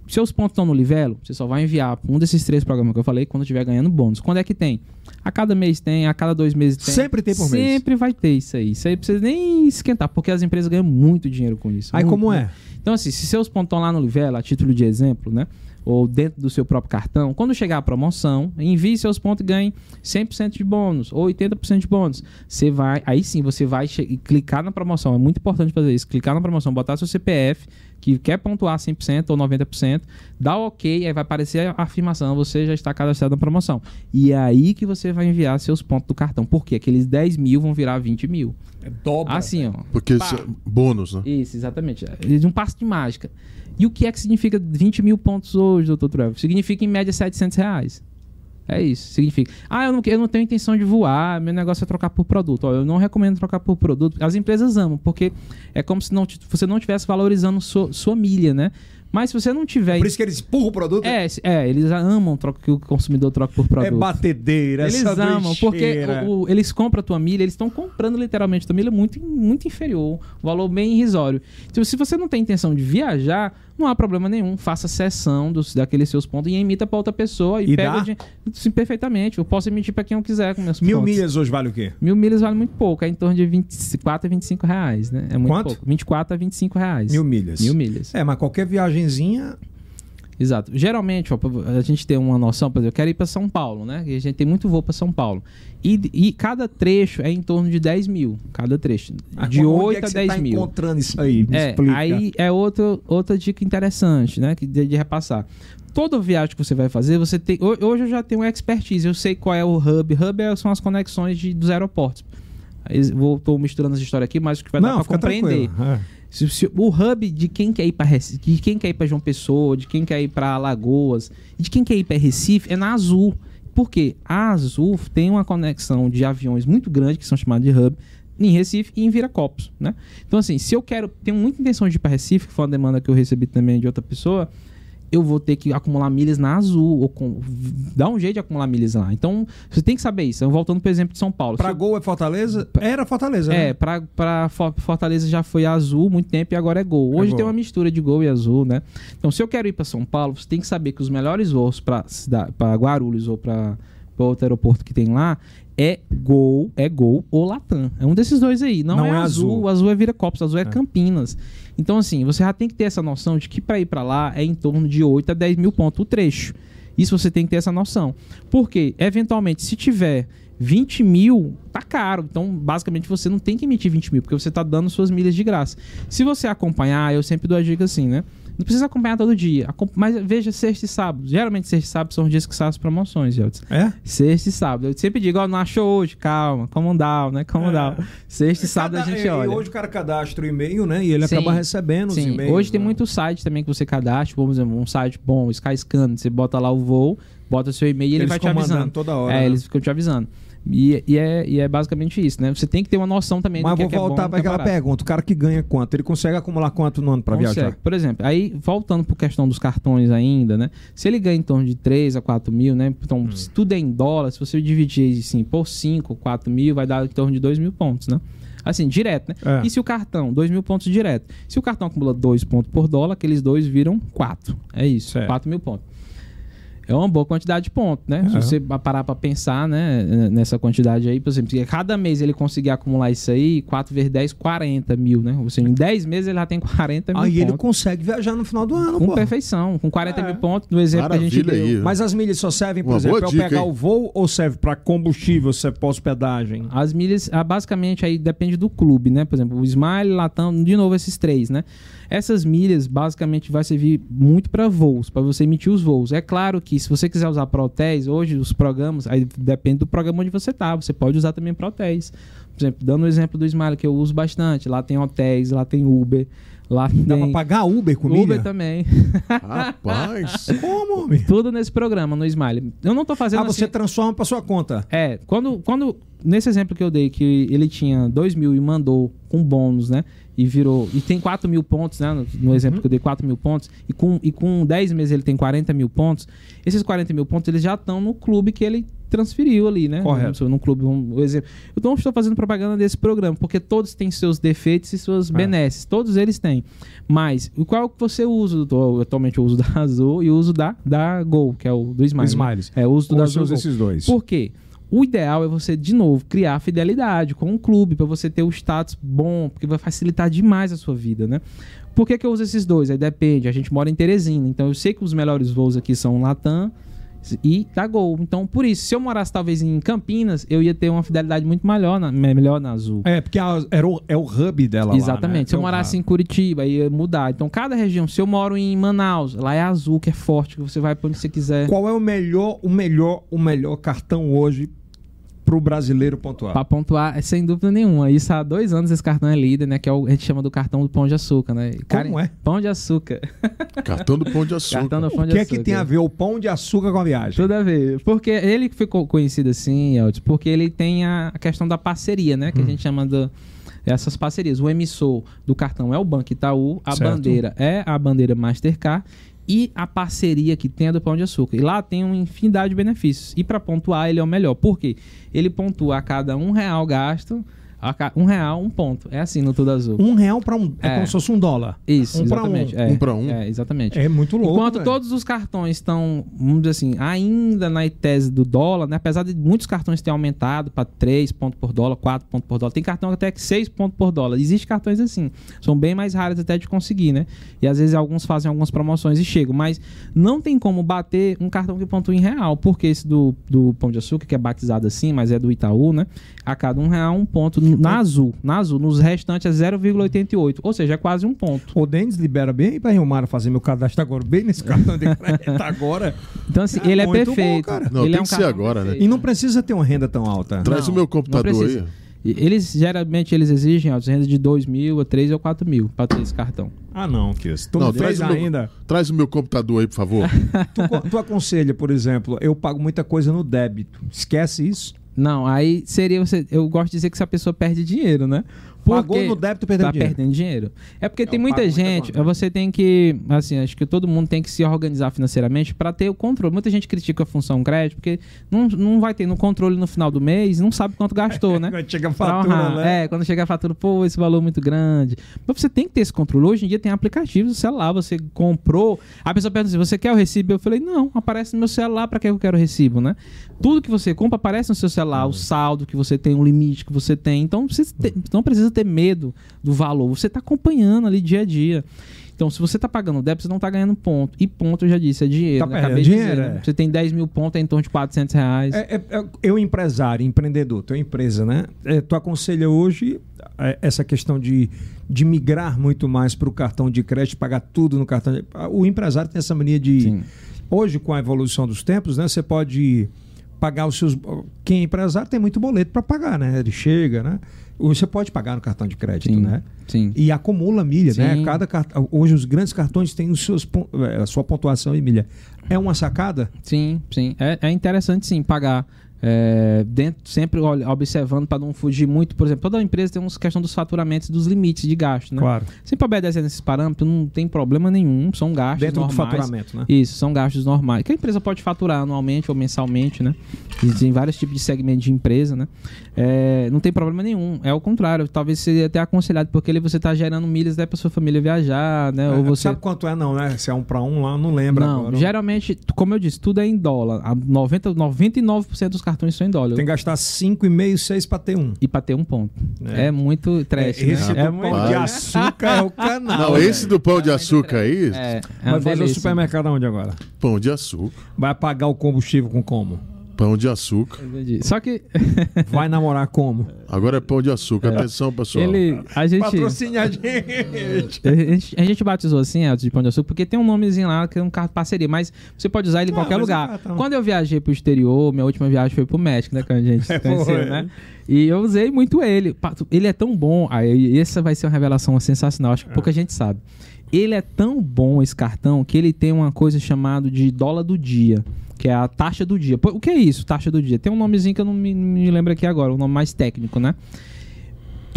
Seus pontos estão no livelo, você só vai enviar um desses três programas que eu falei quando estiver ganhando bônus. Quando é que tem? A cada mês tem, a cada dois meses tem. Sempre tem por mês. Sempre vai ter isso aí. Isso aí precisa nem esquentar, porque as empresas ganham muito dinheiro com isso. Aí Muito, como é? muito. Então, assim, se seus pontos estão lá no livelo, a título de exemplo, né? Ou dentro do seu próprio cartão, quando chegar a promoção, envie seus pontos e ganhe 100% de bônus ou 80% de bônus. Você vai, aí sim, você vai clicar na promoção. É muito importante fazer isso. Clicar na promoção, botar seu CPF, que quer pontuar 100% ou 90%, dá o ok, aí vai aparecer a afirmação, você já está cadastrado na promoção. E é aí que você vai enviar seus pontos do cartão. Porque aqueles 10 mil vão virar 20 mil. É dobra. Assim, ó. Porque é bônus, né? Isso, exatamente. É de um passo de mágica. E o que é que significa 20 mil pontos hoje, doutor Trevor? Significa em média 700 reais. É isso, significa. Ah, eu não, eu não tenho intenção de voar, meu negócio é trocar por produto. Ó, eu não recomendo trocar por produto. As empresas amam, porque é como se não, você não estivesse valorizando sua, sua milha, né? Mas se você não tiver. Por isso que eles empurram o produto. É, é, eles amam troca, que o consumidor troque por produto. É batedeira, Eles amam, porque o- o- eles compram a tua milha, eles estão comprando literalmente a tua milha muito, muito inferior, um valor bem irrisório. Então, se você não tem intenção de viajar, não há problema nenhum. Faça cessão dos, daqueles seus pontos e emita para outra pessoa e, E pega dá? o dinheiro. Sim, perfeitamente. Eu posso emitir para quem eu quiser com meus Mil pontos. milhas hoje vale o quê? Mil milhas vale muito pouco, é em torno de 24 a 25 reais, né? É muito Quanto? pouco. 24 a 25 reais. Mil milhas. Mil milhas. É, mas qualquer viagenzinha. Exato. Geralmente, ó, a gente tem uma noção, por exemplo, eu quero ir para São Paulo, né? E a gente tem muito voo para São Paulo. E, e cada trecho é em torno de 10 mil. Cada trecho. De Onde 8 é a você 10 tá mil. encontrando isso aí? Me É, explica. aí é outra, outra dica interessante, né? Que de, de repassar. Toda viagem que você vai fazer, você tem. ho- Hoje eu já tenho expertise, eu sei qual é o hub. Hub é- são as conexões de, dos aeroportos. Vou, tô misturando as histórias aqui, mas o que vai dar Não, para fica compreender. tranquilo. É. Se- se- o hub de quem quer ir para de quem quer ir para João Pessoa, de quem quer ir para Alagoas, de quem quer ir para Recife é na Azul. Por quê? A Azul tem uma conexão de aviões muito grande que são chamados de hub em Recife e em Viracopos, né? Então assim, se eu quero, tenho muita intenção de ir para Recife, que foi uma demanda que eu recebi também de outra pessoa, eu vou ter que acumular milhas na Azul ou com, dar um jeito de acumular milhas lá. Então, você tem que saber isso. Eu voltando pro exemplo de São Paulo. Eu- Gol é Fortaleza? Era Fortaleza, é, né? pra Fo- Fortaleza já foi azul muito tempo e agora é gol. Hoje É tem Gol. uma mistura de gol e azul, né? Então, se eu quero ir pra São Paulo, você tem que saber que os melhores voos pra Guarulhos ou pra outro aeroporto que tem lá é gol, é gol ou Latam. É um desses dois aí. Não, Não é, é azul. azul. O azul é Viracopos, azul é, É. Campinas. Então, assim, você já tem que ter essa noção de que pra ir pra lá é em torno de 8 a 10 mil pontos o trecho. Isso você tem que ter essa noção. Porque, eventualmente, se tiver 20 mil, tá caro. Então, basicamente, você não tem que emitir 20 mil, porque você tá dando suas milhas de graça. Se você acompanhar, eu sempre dou a dica assim, né? Não precisa acompanhar todo dia. Mas veja sexta e sábado. Geralmente, sexta e sábado são os dias que saem as promoções, Geltz. É? Sexta e sábado. Eu sempre digo, ó, não achou hoje, calma, calma down, né? Calma É. down. Sexta e sábado a Cada- gente e olha. hoje o cara cadastra o e-mail, né? E ele Sim. acaba recebendo os Sim, e-mails. hoje tem né? muito site também que você cadastra, por exemplo, um site bom, Skyscanner, você bota lá o voo, bota seu e-mail e ele vai te avisando. toda hora. É, né? eles ficam te avisando. E, e é, e é basicamente isso, né? Você tem que ter uma noção também Mas do que vou é que é voltar do para que é aquela barato. pergunta. O cara que ganha quanto? Ele consegue acumular quanto no ano para viajar? Por exemplo, aí voltando para questão dos cartões ainda, né? Se ele ganha em torno de 3 a 4 mil, né? Então, Hum. se tudo é em dólar, se você dividir assim, por 5, 4 mil, vai dar em torno de 2 mil pontos, né? Assim, direto, né? É. E se o cartão, 2 mil pontos direto. Se o cartão acumula 2 pontos por dólar, aqueles dois viram 4. É isso, Certo. 4 mil pontos. É uma boa quantidade de pontos, né? É. Se você parar pra pensar, né, nessa quantidade aí, por exemplo, se cada mês ele conseguir acumular isso aí, 4 vezes 10, 40 mil, né? Ou seja, em 10 meses ele já tem 40 mil Aí ele pontos. consegue viajar no final do ano, Com pô. perfeição, com 40 É. mil pontos, no exemplo que a gente Maravilha deu. aí. Mas as milhas só servem, por Uma exemplo, para pegar hein? o voo ou serve para combustível, se é pós-hospedagem? As milhas, ah, basicamente, aí depende do clube, né? Por exemplo, o Smile, Latam, de novo esses três, né? Essas milhas, basicamente, vai servir muito para voos, para você emitir os voos. É claro que se você quiser usar para hotéis, hoje os programas, aí depende do programa onde você tá, você pode usar também para hotéis. Por exemplo, dando o exemplo do Smile, que eu uso bastante, lá tem hotéis, lá tem Uber, lá Dá tem para pagar Uber com Uber milha? também. Rapaz. Como, <laughs> homem? Tudo nesse programa, no Smile. Eu não tô fazendo Ah, você assim- transforma para sua conta. É, quando, quando. Nesse exemplo que eu dei, que ele tinha 2 mil e mandou com bônus, né? E virou. E tem 4 mil pontos, né? No, no exemplo que eu dei, 4 mil pontos. E com, e com 10 meses ele tem 40 mil pontos. Esses 40 mil pontos, eles já estão no clube que ele transferiu ali, né? Correto. No, no clube, um, um exemplo. Eu não estou fazendo propaganda desse programa, porque todos têm seus defeitos e suas É. benesses. Todos eles têm. Mas, o qual que você usa? Eu, atualmente eu uso da Azul e uso da, da Gol, que é o do Smiles. né? Smiles. É, eu uso do da Azul. esses dois. Por quê? O ideal é você, de novo, criar fidelidade com o clube, para você ter o status bom, porque vai facilitar demais a sua vida, né? Por que, que eu uso esses dois? Aí depende. A gente mora em Teresina, então eu sei que os melhores voos aqui são Latam e da Gol. Então, por isso, se eu morasse talvez em Campinas, eu ia ter uma fidelidade muito melhor na, melhor na Azul. É, porque a- era o, é o hub dela Exatamente. lá, né? Se eu É morasse em Curitiba, ia mudar. Então, cada região, se eu moro em Manaus, lá é azul, que é forte, que você vai pra onde você quiser. Qual é o melhor, o melhor, o melhor cartão hoje pro brasileiro pontuar? Pra pontuar, é sem dúvida nenhuma. Isso há dois anos esse cartão é líder, né? Que é o, a gente chama do cartão do Pão de Açúcar, né? Como é? Pão de Açúcar. Cartão do Pão de <laughs> Açúcar. Cartão do Pão O de que é Açúcar. que tem a ver o pão de açúcar com a viagem? Tudo a ver. Porque ele ficou conhecido assim, Elton, porque ele tem a questão da parceria, né? Hum. Que a gente chama de essas parcerias. O emissor do cartão é o Banco Itaú, a Certo. bandeira é a bandeira Mastercard e a parceria que tem é do Pão de Açúcar. E lá tem uma infinidade de benefícios. E para pontuar, ele é o melhor. Por quê? Ele pontua a cada um real gasto, a um real, um ponto. É assim no Tudo Azul. Um real pra um. É, É. como se fosse um dólar. Isso, um pra exatamente. um. É, Um pra um. É, exatamente. É muito louco. Enquanto velho. todos os cartões estão, vamos dizer assim, ainda na tese do dólar, né? apesar de muitos cartões terem aumentado para 3 pontos por dólar, 4 pontos por dólar, tem cartão até que 6 pontos por dólar. Existem cartões assim, são bem mais raros até de conseguir, né? E às vezes alguns fazem algumas promoções e chegam, mas não tem como bater um cartão que pontua em real, porque esse do, do Pão de Açúcar, que é batizado assim, mas é do Itaú, né? A cada um real, um ponto na azul. Na azul, nos restantes é 0,88, ou seja, é quase um ponto. O Denis libera bem aí pra Rio Mara fazer meu cadastro agora, bem nesse cartão de crédito agora. Então, assim, É ele é muito bom, perfeito. cara. Não, ele tem é um que ser agora, né? perfeito. E não precisa ter uma renda tão alta. Traz Não, o meu computador aí. Eles geralmente eles exigem ó, renda de 2 mil a 3 ou 4 mil para ter esse cartão. Ah, não, Kiss. Tu Não, traz o meu- ainda. Traz o meu computador aí, por favor. Tu, tu aconselha, por exemplo, eu pago muita coisa no débito. Esquece isso. Não, aí seria você. Eu gosto de dizer que se a pessoa perde dinheiro, né? Pagou no débito, perdeu tá dinheiro. perdendo dinheiro. É porque Eu tem muita muita gente, conta. você tem que, assim, acho que todo mundo tem que se organizar financeiramente para ter o controle. Muita gente critica a função crédito porque não, não vai ter no controle no final do mês, não sabe quanto gastou, né? <laughs> Quando chega a fatura, né? É, quando chega a fatura, pô, esse valor é muito grande. Mas você tem que ter esse controle. Hoje em dia tem aplicativos do celular, você comprou. A pessoa pergunta assim: você quer o recibo? Eu falei: não, aparece no meu celular, pra que eu quero o recibo, né? Tudo que você compra aparece no seu celular, Uhum. o saldo que você tem, o limite que você tem. Então você te- não precisa ter medo do valor, você tá acompanhando ali dia a dia. Então, se você tá pagando débito, você não tá ganhando ponto. E ponto, eu já disse, é dinheiro. Tá né? perdendo Acabei dinheiro, dizer, né? é. Você tem 10 mil pontos, é em torno de 400 reais. É, é, é, eu, empresário, empreendedor, tua empresa, né? É, tu aconselha hoje é, essa questão de, de migrar muito mais para o cartão de crédito, pagar tudo no cartão de... O empresário tem essa mania de. Sim. Hoje, com a evolução dos tempos, né? Você pode pagar os seus. Quem é empresário tem muito boleto para pagar, né? Ele chega, né? Você pode pagar no cartão de crédito, Sim, né? sim. E acumula milha, né? Sim. Cada cartão, hoje os grandes cartões têm os seus, é, a sua pontuação em milha. É uma sacada? Sim, sim. É, é interessante sim pagar. É, dentro, sempre observando para não fugir muito. Por exemplo, toda empresa tem uma questão dos faturamentos e dos limites de gasto, né? Claro. Sempre obedecendo esses parâmetros, não tem problema nenhum. São gastos Dentro do normais. faturamento, né? Isso, são gastos normais. Que a empresa pode faturar anualmente ou mensalmente, né? Existem vários tipos de segmentos de empresa, né? É, não tem problema nenhum. É o contrário. Talvez seria até aconselhado, porque ali você está gerando milhas até para sua família viajar, né? ou É, você Sabe quanto é, não, né? Se é um para um lá, não lembro não, agora. geralmente, como eu disse, tudo é em dólar. A 90, 99% dos cartões são em dólar. Tem que gastar 5,5, 6 para ter um. E pra ter um ponto. É. É, muito trash, Esse né? É do muito... pão de açúcar é o canal. Não, esse do pão de açúcar aí, É, é Vai fazer o supermercado onde agora? pão de açúcar. Vai pagar o combustível com como? Pão de açúcar. Entendi. Só que <laughs> Vai namorar como? Agora é pão de açúcar. Atenção, pessoal. ele... A gente... Patrocine a <laughs> gente. A gente, a gente batizou assim, Elton, de Pão de Açúcar, porque tem um nomezinho lá que é um carro de parceria, mas você pode usar ele em Ah, qualquer mas é lugar. cartão. Quando eu viajei pro exterior, minha última viagem foi pro México, né, que a gente se <laughs> conheceu, Foi. né? E eu usei muito ele. Ele é tão bom, aí essa vai ser uma revelação sensacional, acho que pouca gente sabe. Ele é tão bom, esse cartão, que ele tem uma coisa chamada de dólar do dia, que é a taxa do dia. O que é isso, taxa do dia? Tem um nomezinho que eu não me, me lembro aqui agora, um nome mais técnico, né?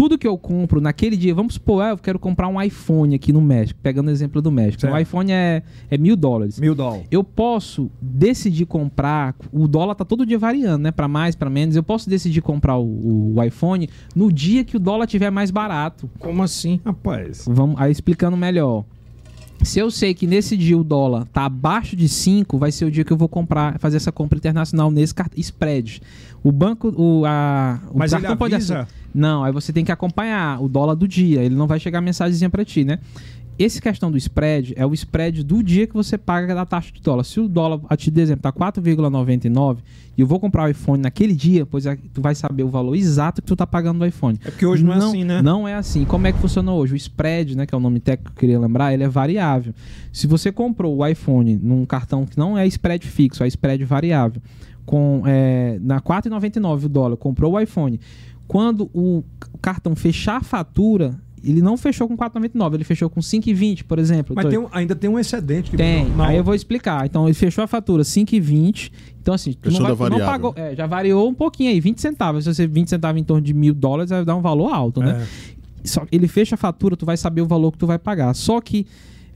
tudo que eu compro naquele dia, vamos supor, ah, eu quero comprar um iPhone aqui no México, pegando o exemplo do México. Certo. O iPhone é, é mil dólares. Mil dólares. Eu posso decidir comprar, o dólar tá todo dia variando, né? Para mais, para menos. Eu posso decidir comprar o, o iPhone no dia que o dólar tiver mais barato. Como assim, rapaz? Vamos aí explicando melhor. Se eu sei que nesse dia o dólar tá abaixo de 5, vai ser o dia que eu vou comprar, fazer essa compra internacional nesse spread. O banco, o, a, o Mas ele cartão pode Não, aí você tem que acompanhar o dólar do dia. Ele não vai chegar mensagenzinha para ti, né? Esse questão do spread é o spread do dia que você paga da taxa de dólar. Se o dólar, a de exemplo, tá 4,99 e eu vou comprar o iPhone naquele dia, pois é, tu vai saber o valor exato que tu tá pagando no iPhone. É porque hoje não, é assim, né? Não é assim. Como é que funciona hoje? O spread, né, que é o nome técnico que eu queria lembrar, ele é variável. Se você comprou o iPhone num cartão que não é spread fixo, é spread variável, com é, na 4,99 o dólar, comprou o iPhone. Quando o cartão fechar a fatura, ele não fechou com 4,99, ele fechou com 5,20, por exemplo. Mas Tô- tem um- ainda tem um excedente. Que tem, não- aí eu vou explicar. Então, ele fechou a fatura 5,20.5,20. Então, assim, tu não, vai, não pagou. É, já variou um pouquinho aí, 20 centavos. Se você 20 centavos em torno de mil dólares, vai dar um valor alto, né? É. Só, ele fecha a fatura, tu vai saber o valor que tu vai pagar. Só que,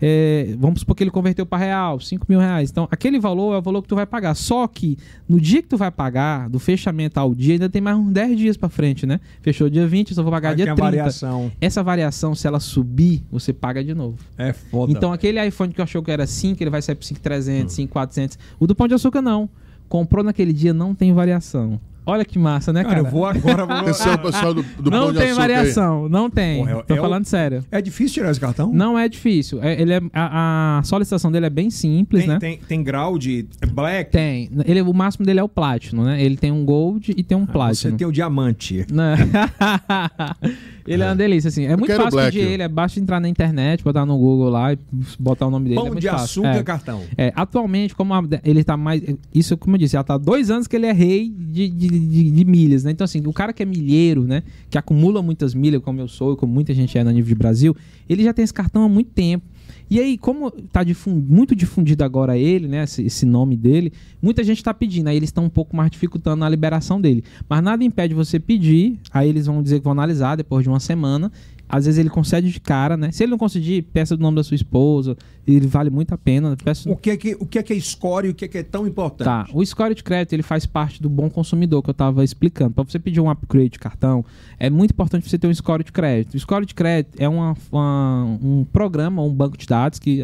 é, vamos supor que ele converteu para real, 5 mil reais. Então, aquele valor é o valor que tu vai pagar. Só que, no dia que tu vai pagar, do fechamento ao dia, ainda tem mais uns 10 dias para frente, né? Fechou dia 20, eu só vou pagar Aí dia tem a 30. variação. Essa variação, se ela subir, você paga de novo. É foda. Então, aquele iPhone que eu achou que era 5, ele vai sair por 5,300, 5,400. O do Pão de Açúcar, não. Comprou naquele dia, não tem variação. Olha que massa, né, cara, cara? eu vou agora. Vou... <laughs> Atenção, pessoal do, do não Pão de tem Açúcar aí. variação, não tem. Porra, é- Tô é o- falando sério. É difícil tirar esse cartão? Não é difícil. É- ele é, a, a solicitação dele é bem simples, Tem, né? tem, tem grau de black. Tem. Ele, o máximo dele é o Platinum, né? Ele tem um Gold e tem um Ah, Você Platinum. tem o diamante. Né? <laughs> ele é uma delícia, assim. É muito quero fácil Black. pedir ele. É basta entrar na internet, botar no Google lá e botar o nome dele. é Pão muito de fácil. açúcar É. cartão. É, atualmente, como a- ele tá mais. Isso, como eu disse, já tá há dois anos que ele é rei de, de, de- de milhas, né? Então, assim, o cara que é milheiro, né? Que acumula muitas milhas, como eu sou e como muita gente é no nível de Brasil, ele já tem esse cartão há muito tempo. E aí, como tá difun- muito difundido agora ele, né? Esse, esse nome dele, muita gente tá pedindo. Aí eles estão um pouco mais dificultando a liberação dele. Mas nada impede você pedir, aí eles vão dizer que vão analisar depois de uma semana. Às vezes ele concede de cara, né? Se ele não conseguir, peça o nome da sua esposa. Ele vale muito a pena. Peça O que é que, o que, é, que é score e o que é, que é tão importante? Tá, o score de crédito ele faz parte do bom consumidor que eu estava explicando. Para você pedir um upgrade de cartão, é muito importante você ter um score de crédito. O score de crédito é uma, uma- um programa, um banco de dados que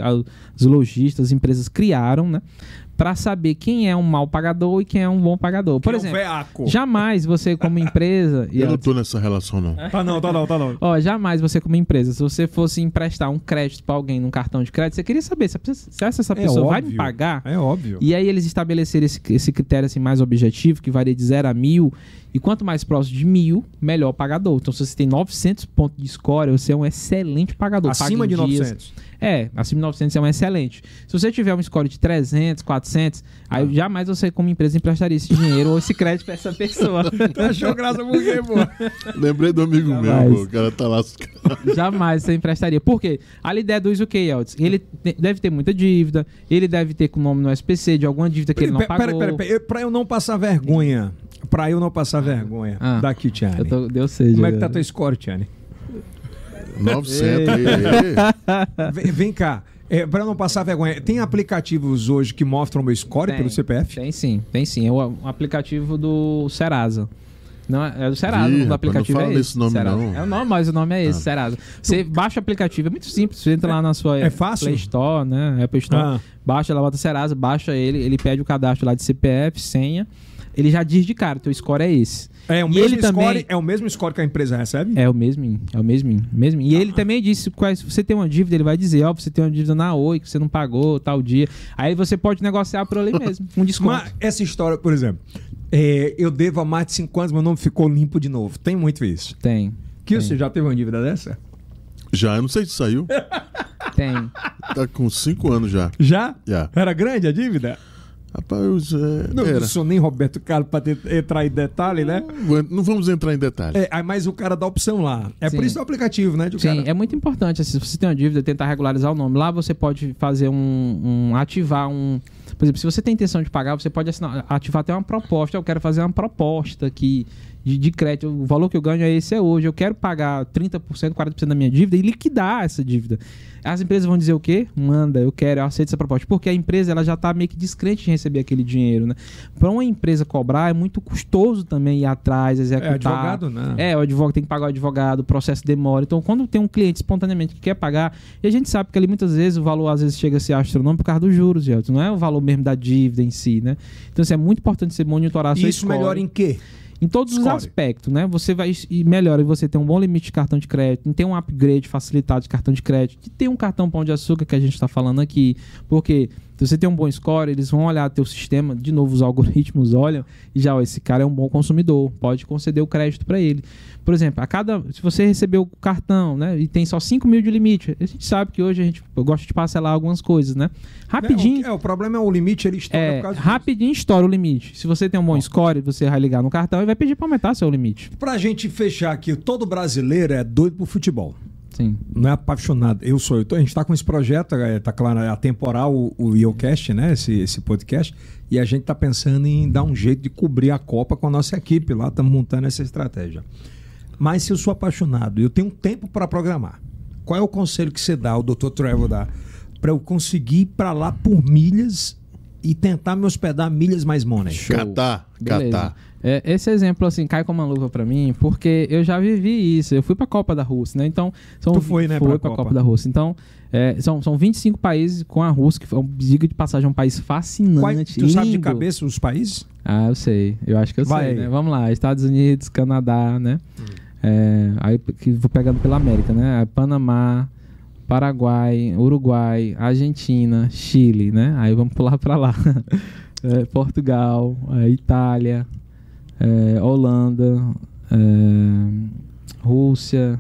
os lojistas, as empresas criaram, né? Para saber quem é um mau pagador e quem é um bom pagador. Por Que é o exemplo, veaco. jamais você como empresa... <laughs> Eu não tô nessa relação, não. Tá não, tá não, tá não. Ó, jamais você como empresa, se você fosse emprestar um crédito para alguém num cartão de crédito, você queria saber se essa- se essa É pessoa vai me pagar É óbvio. e aí eles estabeleceram esse, esse critério assim, mais objetivo, que varia de 0 a mil. E quanto mais próximo de mil, melhor pagador. Então, se você tem 900 pontos de score, você é um excelente pagador. Paga Acima de dias. 900. É, acima de 900 é um excelente. Se você tiver um score de 300, 400, aí Ah. jamais você, como empresa, emprestaria esse dinheiro ou esse crédito pra essa pessoa. <laughs> Tu achou graça por quê, pô? Lembrei do amigo Jamais. meu, pô. O cara tá lá. <laughs> Jamais você emprestaria. Por quê? A ideia do UK Eltz, ele te- deve ter muita dívida, ele deve ter com o nome no SPC de alguma dívida que ele não Pera, pagou. pera, pera, pera. Pra eu não passar vergonha. Pra eu não passar vergonha. Ah. Daqui, Tiane. Eu tô, deu seja. Como é que tá teu score, Tiane? 900 aí. aí. Vem, vem cá. É, pra eu não passar vergonha, tem aplicativos hoje que mostram meu score Tem, pelo CPF? Tem sim, tem sim. É o, o aplicativo do Serasa. Não, é é do Serasa, Ih, o aplicativo não fala é esse. nome, Serasa. não. É o nome, mas o nome é esse, Serasa. Você baixa o aplicativo, é muito simples. Você entra lá na sua É fácil? Play Store, né? Apple Store. Ah. Baixa lá, bota Serasa, baixa ele, ele pede o cadastro lá de CPF, senha. Ele já diz de cara, teu score é esse. É o mesmo ele score, também- é o mesmo score que a empresa recebe? É o mesmo, é o mesmo, mesmo. E ele também disse quais, se você tem uma dívida, ele vai dizer, ó, você tem uma dívida na Oi que você não pagou tal dia. Aí você pode negociar por ali mesmo, um desconto. Mas essa história, por exemplo, é, eu devo há mais de 5 anos, meu nome ficou limpo de novo. Tem muito isso. Tem. Que Tem. você já teve uma dívida dessa? Já, eu não sei se saiu. Tem. Tá com 5 anos já. Já? Já. Era grande a dívida? Rapaz, é, Não, era. não sou nem Roberto Carlos ter- entrar em detalhe, né? Não vamos entrar em detalhes. É, aí, mas o cara dá opção lá. É Sim. por isso o aplicativo, né? Sim, cara... é muito importante. assim, se você tem uma dívida, tentar regularizar o nome. Lá você pode fazer um. um- ativar um. Por exemplo, se você tem intenção de pagar, você pode assinar- ativar até uma proposta. Eu quero fazer uma proposta aqui de, de crédito. O valor que eu ganho é esse é hoje. Eu quero pagar 30%, 40% da minha dívida e liquidar essa dívida. As empresas vão dizer o quê? Manda, eu quero, eu aceito essa proposta. Porque a empresa ela já está meio que descrente de receber aquele dinheiro, né? Para uma empresa cobrar é muito custoso também ir atrás, executar. É advogado, né? É, o advogado tem que pagar o advogado, o processo demora. Então, quando tem um cliente espontaneamente que quer pagar, e a gente sabe que ali muitas vezes o valor às vezes chega a ser astronômico por causa dos juros, Gelton. Não é o valor mesmo da dívida em si, né? Então, assim, é muito importante você monitorar a sua Isso score. melhora em quê? Em todos Score. os aspectos, né? Você vai e melhora você ter um bom limite de cartão de crédito, ter um upgrade facilitado de cartão de crédito, ter um cartão pão de açúcar que a gente está falando aqui, porque se você tem um bom score, eles vão olhar teu sistema, de novo os algoritmos olham e já, ó, esse cara é um bom consumidor, pode conceder o crédito para ele. Por exemplo, a cada, se você recebeu o cartão, né, e tem só 5 mil de limite, a gente sabe que hoje a gente gosta de parcelar algumas coisas, né? Rapidinho, É, o, é, o problema é o limite, ele estoura é, por causa disso. rapidinho estoura o limite. Se você tem um bom score, você vai ligar no cartão e vai pedir para aumentar seu limite. Pra gente fechar aqui, todo brasileiro é doido pro futebol. Sim. Não é apaixonado. Eu sou. Eu tô- a gente está com esse projeto, é, tá claro, é atemporal o, o IOCast, né? Esse, esse podcast. E a gente tá pensando em dar um jeito de cobrir a Copa com a nossa equipe lá, estamos montando essa estratégia. Mas se eu sou apaixonado, eu tenho um tempo para programar. Qual é o conselho que você dá, o Dr. Trevor dá, para eu conseguir ir para lá por milhas e tentar me hospedar milhas mais money? Show. Catar, Beleza. catar. É, esse exemplo, assim, cai como uma luva pra mim, porque eu já vivi isso. Eu fui pra Copa da Rússia, né? Então, são, Tu foi, né, Foi pra pra Copa. Copa da Rússia. Então, é, são, são 25 países com a Rússia, que um diga de passagem, um país fascinante. Quais- tu sabe de lindo. cabeça os países? Ah, eu sei. Eu acho que eu Vai sei, né? Vamos lá. Estados Unidos, Canadá, né? É, aí que vou pegando pela América, né? Panamá, Paraguai, Uruguai, Argentina, Chile, né? Aí vamos pular pra lá. <laughs> É, Portugal, é, Itália, é, Holanda, é, Rússia,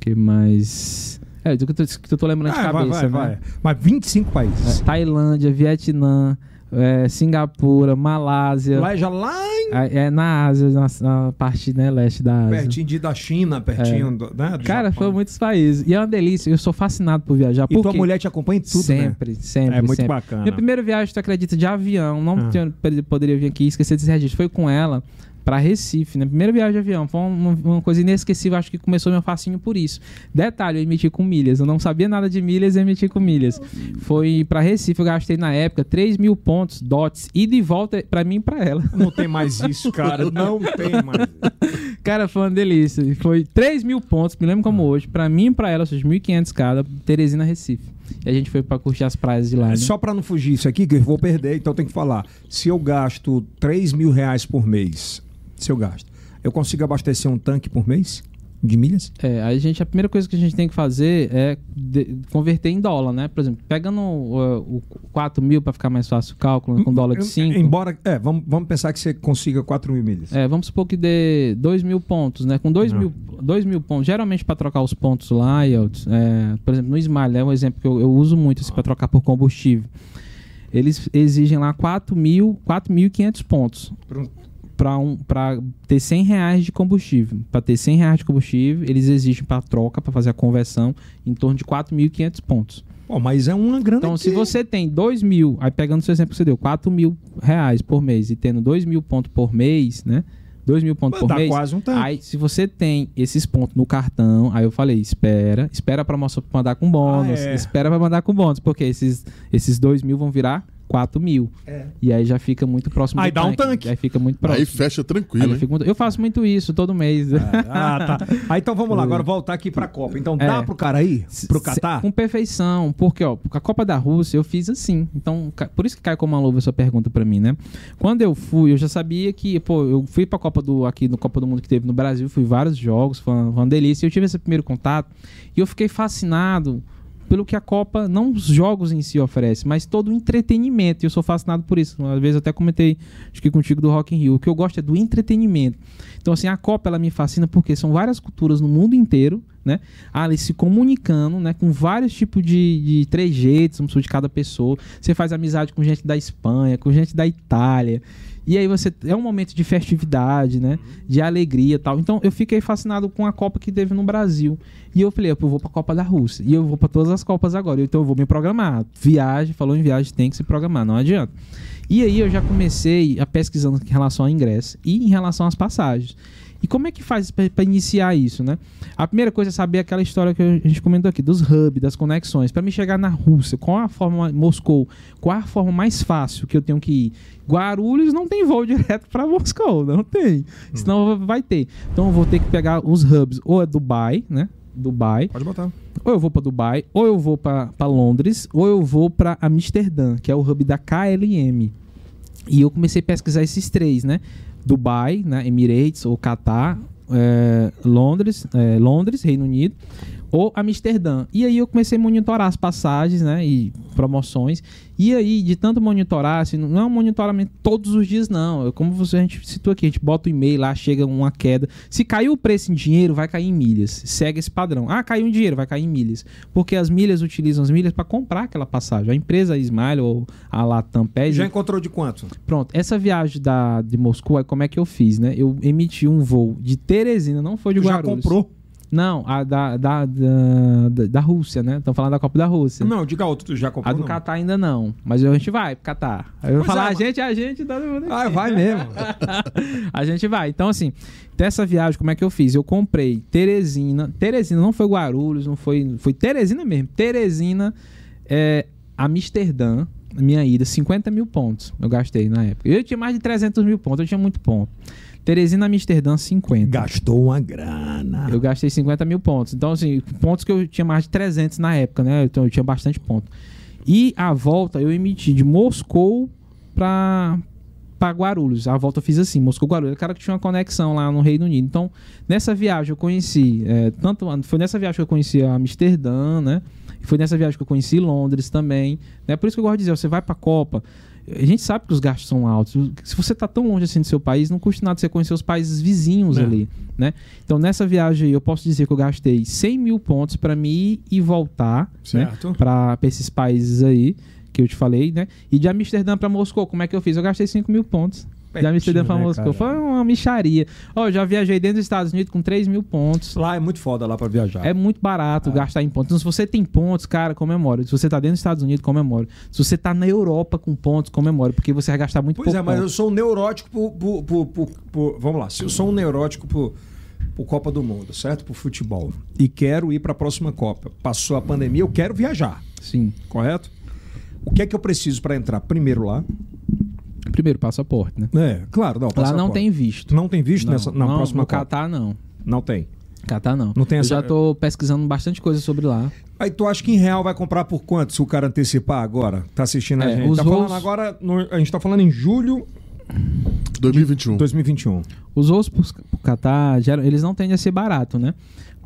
que mais? É, do que eu tô, que eu tô lembrando de Ah, vai, cabeça, vai, né? vai. Mas 25 países. É, Tailândia, Vietnã, é, Singapura, Malásia. Lá, já lá em É, é na Ásia, na, na parte né, leste da Ásia. pertinho de, da China, pertinho do, né, do É. Cara, Japão. foram muitos países. E é uma delícia. Eu sou fascinado por viajar. E tua quê? mulher te acompanha em tudo, né? sempre, sempre, É muito sempre. bacana. Minha primeira viagem, tu acredita, de avião. Não Ah. tinha- poderia vir aqui, esquecer desse registro. Foi com ela pra Recife, né? Primeira viagem de avião. Foi uma, uma coisa inesquecível. Acho que começou meu fascínio por isso. Detalhe, eu emiti com milhas. Eu não sabia nada de milhas e emiti com milhas. Foi pra Recife. Eu gastei na época 3 mil pontos, dots. E de volta pra mim e pra ela. Não tem mais isso, cara. Não tem mais. <laughs> Cara, foi uma delícia. Foi 3 mil pontos, me lembro como hoje. Pra mim e pra ela, ou seja, 1.500 cada, Teresina, Recife. E a gente foi pra curtir as praias de lá, né? Só pra não fugir isso aqui, que eu vou perder, então tem que falar. Se eu gasto 3 mil reais por mês, se eu gasto, eu consigo abastecer um tanque por mês? De milhas? É, aí a gente, a primeira coisa que a gente tem que fazer é de- converter em dólar, né? Por exemplo, pegando uh, o 4 mil pra ficar mais fácil o cálculo, com dólar de Eu- 5. Embora. É, vamos, vamos pensar que você consiga 4 mil milhas. É, vamos supor que dê 2 mil pontos, né? Com 2 Não. mil, 2 mil pontos, geralmente para trocar os pontos lá, é, por exemplo, no Smile, é um exemplo que eu, eu uso muito assim, para trocar por combustível. Eles exigem lá 4 mil, 4.500 pontos um- para um, pra ter 100 reais de combustível. Para ter 100 reais de combustível, eles exigem para troca, para fazer a conversão, em torno de 4.500 pontos. Pô, mas é uma grana. Então, que- se você tem 2 mil, aí pegando o seu exemplo que você deu, 4 mil reais por mês e tendo 2 mil pontos por mês, né? 2 mil pontos por mês. quase um tanque. Aí, se você tem esses pontos no cartão, aí eu falei, espera, espera mostrar- mandar com bônus, Ah, é. espera pra mandar com bônus, porque esses, esses 2 mil vão virar 4 mil. É. E aí já fica muito próximo Aí do dá um tanque. Aí fica muito próximo. Aí fecha Aí tranquilo, fico muito- eu faço muito isso todo mês. Ah, tá. Aí então vamos lá, <laughs> agora voltar aqui pra Copa. Então dá É. pro cara ir? Pro Catar? Com perfeição, porque ó, a Copa da Rússia eu fiz assim. Então, por isso que cai como uma luva essa pergunta pra mim, né? Quando eu fui, eu já sabia que, pô, eu fui pra Copa do aqui no Copa do Mundo que teve no Brasil, fui vários jogos, foi uma, foi uma delícia. Eu tive esse primeiro contato e eu fiquei fascinado pelo que a Copa, não os jogos em si oferece, mas todo o entretenimento. E eu sou fascinado por isso. Uma vez eu até comentei, acho que contigo do Rock in Rio. O que eu gosto é do entretenimento. Então, assim, a Copa ela me fascina porque são várias culturas no mundo inteiro, né? Ali se comunicando, né? Com vários tipos de, de trejeitos, um de cada pessoa. Você faz amizade com gente da Espanha, com gente da Itália. E aí você é um momento de festividade, né? De alegria tal. Então eu fiquei fascinado com a Copa que teve no Brasil. E eu falei, eu vou pra Copa da Rússia. E eu vou pra todas as Copas agora. Então eu vou me programar. Viagem, falou em viagem, tem que se programar, não adianta. E aí eu já comecei a pesquisando em relação ao ingresso e em relação às passagens. E como é que faz para iniciar isso, né? A primeira coisa é saber aquela história que a gente comentou aqui, dos hubs, das conexões. Para me chegar na Rússia, qual a forma, Moscou, qual a forma mais fácil que eu tenho que ir? Guarulhos não tem voo <laughs> direto para Moscou, não tem. Hum. Senão vai ter. Então eu vou ter que pegar os hubs, ou é Dubai, né? Dubai. Pode botar. Ou eu vou para Dubai, ou eu vou para Londres, ou eu vou para Amsterdã, que é o hub da KLM. E eu comecei a pesquisar esses três, né? Dubai, né, Emirates ou Qatar, é, Londres, é, Londres, Reino Unido ou Amsterdã. E aí eu comecei a monitorar as passagens, né, e promoções. E aí, de tanto monitorar, assim, não é um monitoramento todos os dias, não. É como você, a gente citou aqui, a gente bota o e-mail lá, chega uma queda. Se caiu o preço em dinheiro, vai cair em milhas. Segue esse padrão. Ah, caiu em dinheiro, vai cair em milhas. Porque as milhas utilizam as milhas para comprar aquela passagem. A empresa Smile ou a Latam pede. Já encontrou de quanto? Pronto, essa viagem da, de Moscou, aí como é que eu fiz, né? Eu emiti um voo de Teresina, não foi de Guarulhos. Já comprou? Não, a da, da, da, da Rússia, né? Estão falando da Copa da Rússia. Não, diga outro, tu já comprou. A do Catar ainda não. Mas a gente vai pro Catar. Aí eu vou falar, é, a gente, a gente. Tá... Ah, vai mesmo. <laughs> a gente vai. Então, assim, dessa viagem, como é que eu fiz? Eu comprei Teresina. Teresina não foi Guarulhos, não foi. Foi Teresina mesmo. Teresina, é, Amsterdã, minha ida, 50 mil pontos eu gastei na época. Eu tinha mais de 300 mil pontos, eu tinha muito ponto. Teresina, Amsterdã, 50. Gastou uma grana. Eu gastei 50 mil pontos. Então, assim, pontos que eu tinha mais de 300 na época, né? Então, eu tinha bastante ponto. E a volta eu emiti de Moscou para para Guarulhos. A volta eu fiz assim, Moscou Guarulhos. O cara que tinha uma conexão lá no Reino Unido. Então, nessa viagem eu conheci, é, tanto foi nessa viagem que eu conheci Amsterdã, né? Foi nessa viagem que eu conheci Londres também. Né? Por isso que eu gosto de dizer, você vai para a Copa, a gente sabe que os gastos são altos. Se você está tão longe assim do seu país, não custa nada você conhecer os países vizinhos é. ali, né? Então, nessa viagem eu posso dizer que eu gastei 100 mil pontos para me ir e voltar, né? certo. né? Para esses países aí que eu te falei, né? E de Amsterdã para Moscou, como é que eu fiz? Eu gastei 5 mil pontos. Já me estudei famoso. Né, foi uma micharia. Ó, oh, já viajei dentro dos Estados Unidos com 3 mil pontos. Lá é muito foda lá pra viajar. É muito barato é. gastar em pontos. Então, se você tem pontos, cara, comemore. Se você tá dentro dos Estados Unidos, comemore. Se você tá na Europa com pontos, comemore. Porque você vai gastar muito pois pouco. Pois é, mas ponto. eu sou um neurótico por, por, por, por, por, Vamos lá. Se eu sou um neurótico por por Copa do Mundo, certo? Por futebol. E quero ir para a próxima Copa. Passou a pandemia, eu quero viajar. Sim. Correto? O que é que eu preciso para entrar primeiro lá? Primeiro, passaporte, né? É, claro, não. Lá não tem visto. Não tem visto não, nessa, na não, próxima no Catar, não. Não tem. Catar, não. Não tem essa... Eu já tô pesquisando bastante coisa sobre lá. Aí tu acha que em real vai comprar por quanto se o cara antecipar agora? Tá assistindo a é, gente? Tá voos... falando agora, no, a gente tá falando em julho 2021. 2021. Os voos pro, pro Catar, eles não tendem a ser barato, né?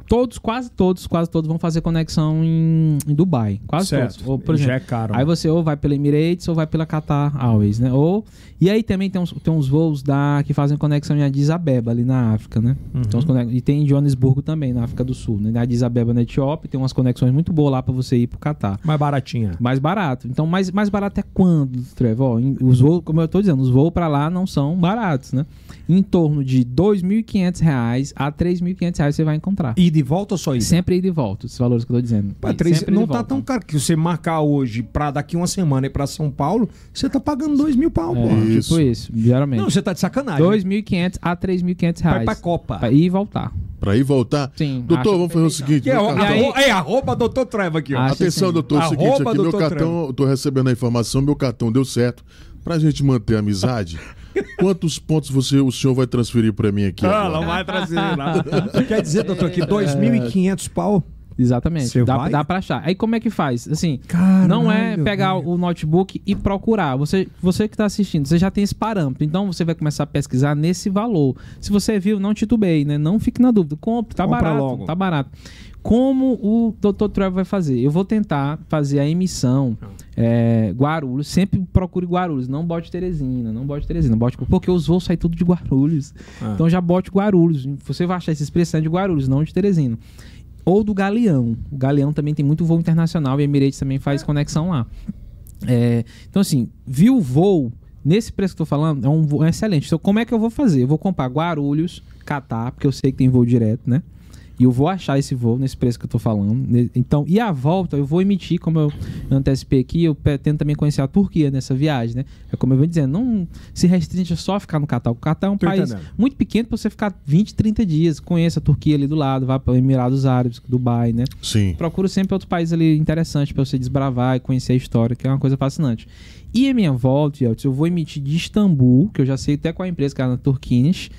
Todos, quase todos, quase todos vão fazer conexão em, em Dubai. Quase certo. todos. Ou, por exemplo, Já é caro. Aí né? você ou vai pela Emirates ou vai pela Qatar Airways, né? Ou, e aí também tem uns, tem uns voos da, que fazem conexão em Addis Abeba, ali na África, né? Uhum. Então, e tem em Johannesburgo também, na África do Sul. Né? Na Addis Abeba, na Etiópia, tem umas conexões muito boas lá para você ir pro Qatar. Mais baratinha. Mais barato. Então, mais, mais barato é quando, Trevor? Os voos, como eu tô dizendo, os voos para lá não são baratos, né? Em torno de R$ 2.500 a R$ 3.500 você vai encontrar. E de volta ou só isso? Sempre ir de volta, os valores que eu tô dizendo. Pá, três, não tá tão caro que você marcar hoje para daqui uma semana ir para São Paulo, você tá pagando dois mil pau, é, pô. Isso. Tipo isso, geralmente. Não, você tá de sacanagem. 2.500 a 3.500 reais. Vai pra Copa. Pra ir e voltar. Pra ir e voltar? Sim. Doutor, vamos fazer o seguinte. É, cartão... aí, é arroba doutor Treva aqui, ó. Atenção, doutor, é o seguinte, aqui meu cartão, eu tô recebendo a informação, meu cartão deu certo. Pra gente manter a amizade, <laughs> quantos pontos você, o senhor vai transferir para mim aqui? Ah, não vai transferir nada. Quer dizer, doutor, que 2.500 pau Exatamente. dá, dá pra achar. Aí como é que faz? Assim, Caralho, não é pegar o notebook e procurar. Você, você que está assistindo, você já tem esse parâmetro. Então você vai começar a pesquisar nesse valor. Se você viu, não titubei, né? Não fique na dúvida. Compre, tá Compra barato. Logo. Tá barato. Como o Dr. Trevor vai fazer? Eu vou tentar fazer a emissão é, Guarulhos. Sempre procure Guarulhos. Não bote Teresina. Não bote Teresina. Bote, porque os voos saem tudo de Guarulhos. Ah. Então já bote Guarulhos. Você vai achar essa expressão de Guarulhos, não de Teresina ou do Galeão. O Galeão também tem muito voo internacional e a Emirates também faz conexão lá. É, então, assim, viu o voo, nesse preço que eu tô falando, é um voo excelente. Então, como é que eu vou fazer? Eu vou comprar Guarulhos, Catar, porque eu sei que tem voo direto, né? E eu vou achar esse voo nesse preço que eu tô falando. Então, e a volta eu vou emitir, como eu antecipei aqui, eu pretendo também conhecer a Turquia nessa viagem, né? É como eu vou dizendo, não se restringe só a ficar no Catar. O Catar é um tô país entendendo. muito pequeno para você ficar 20, 30 dias. Conheça a Turquia ali do lado, vá para Emirados Árabes, Dubai, né? Sim. Procuro sempre outro país ali interessante para você desbravar e conhecer a história, que é uma coisa fascinante. E a minha volta, eu vou emitir de Istambul, que eu já sei até qual é a empresa que é na Turkish,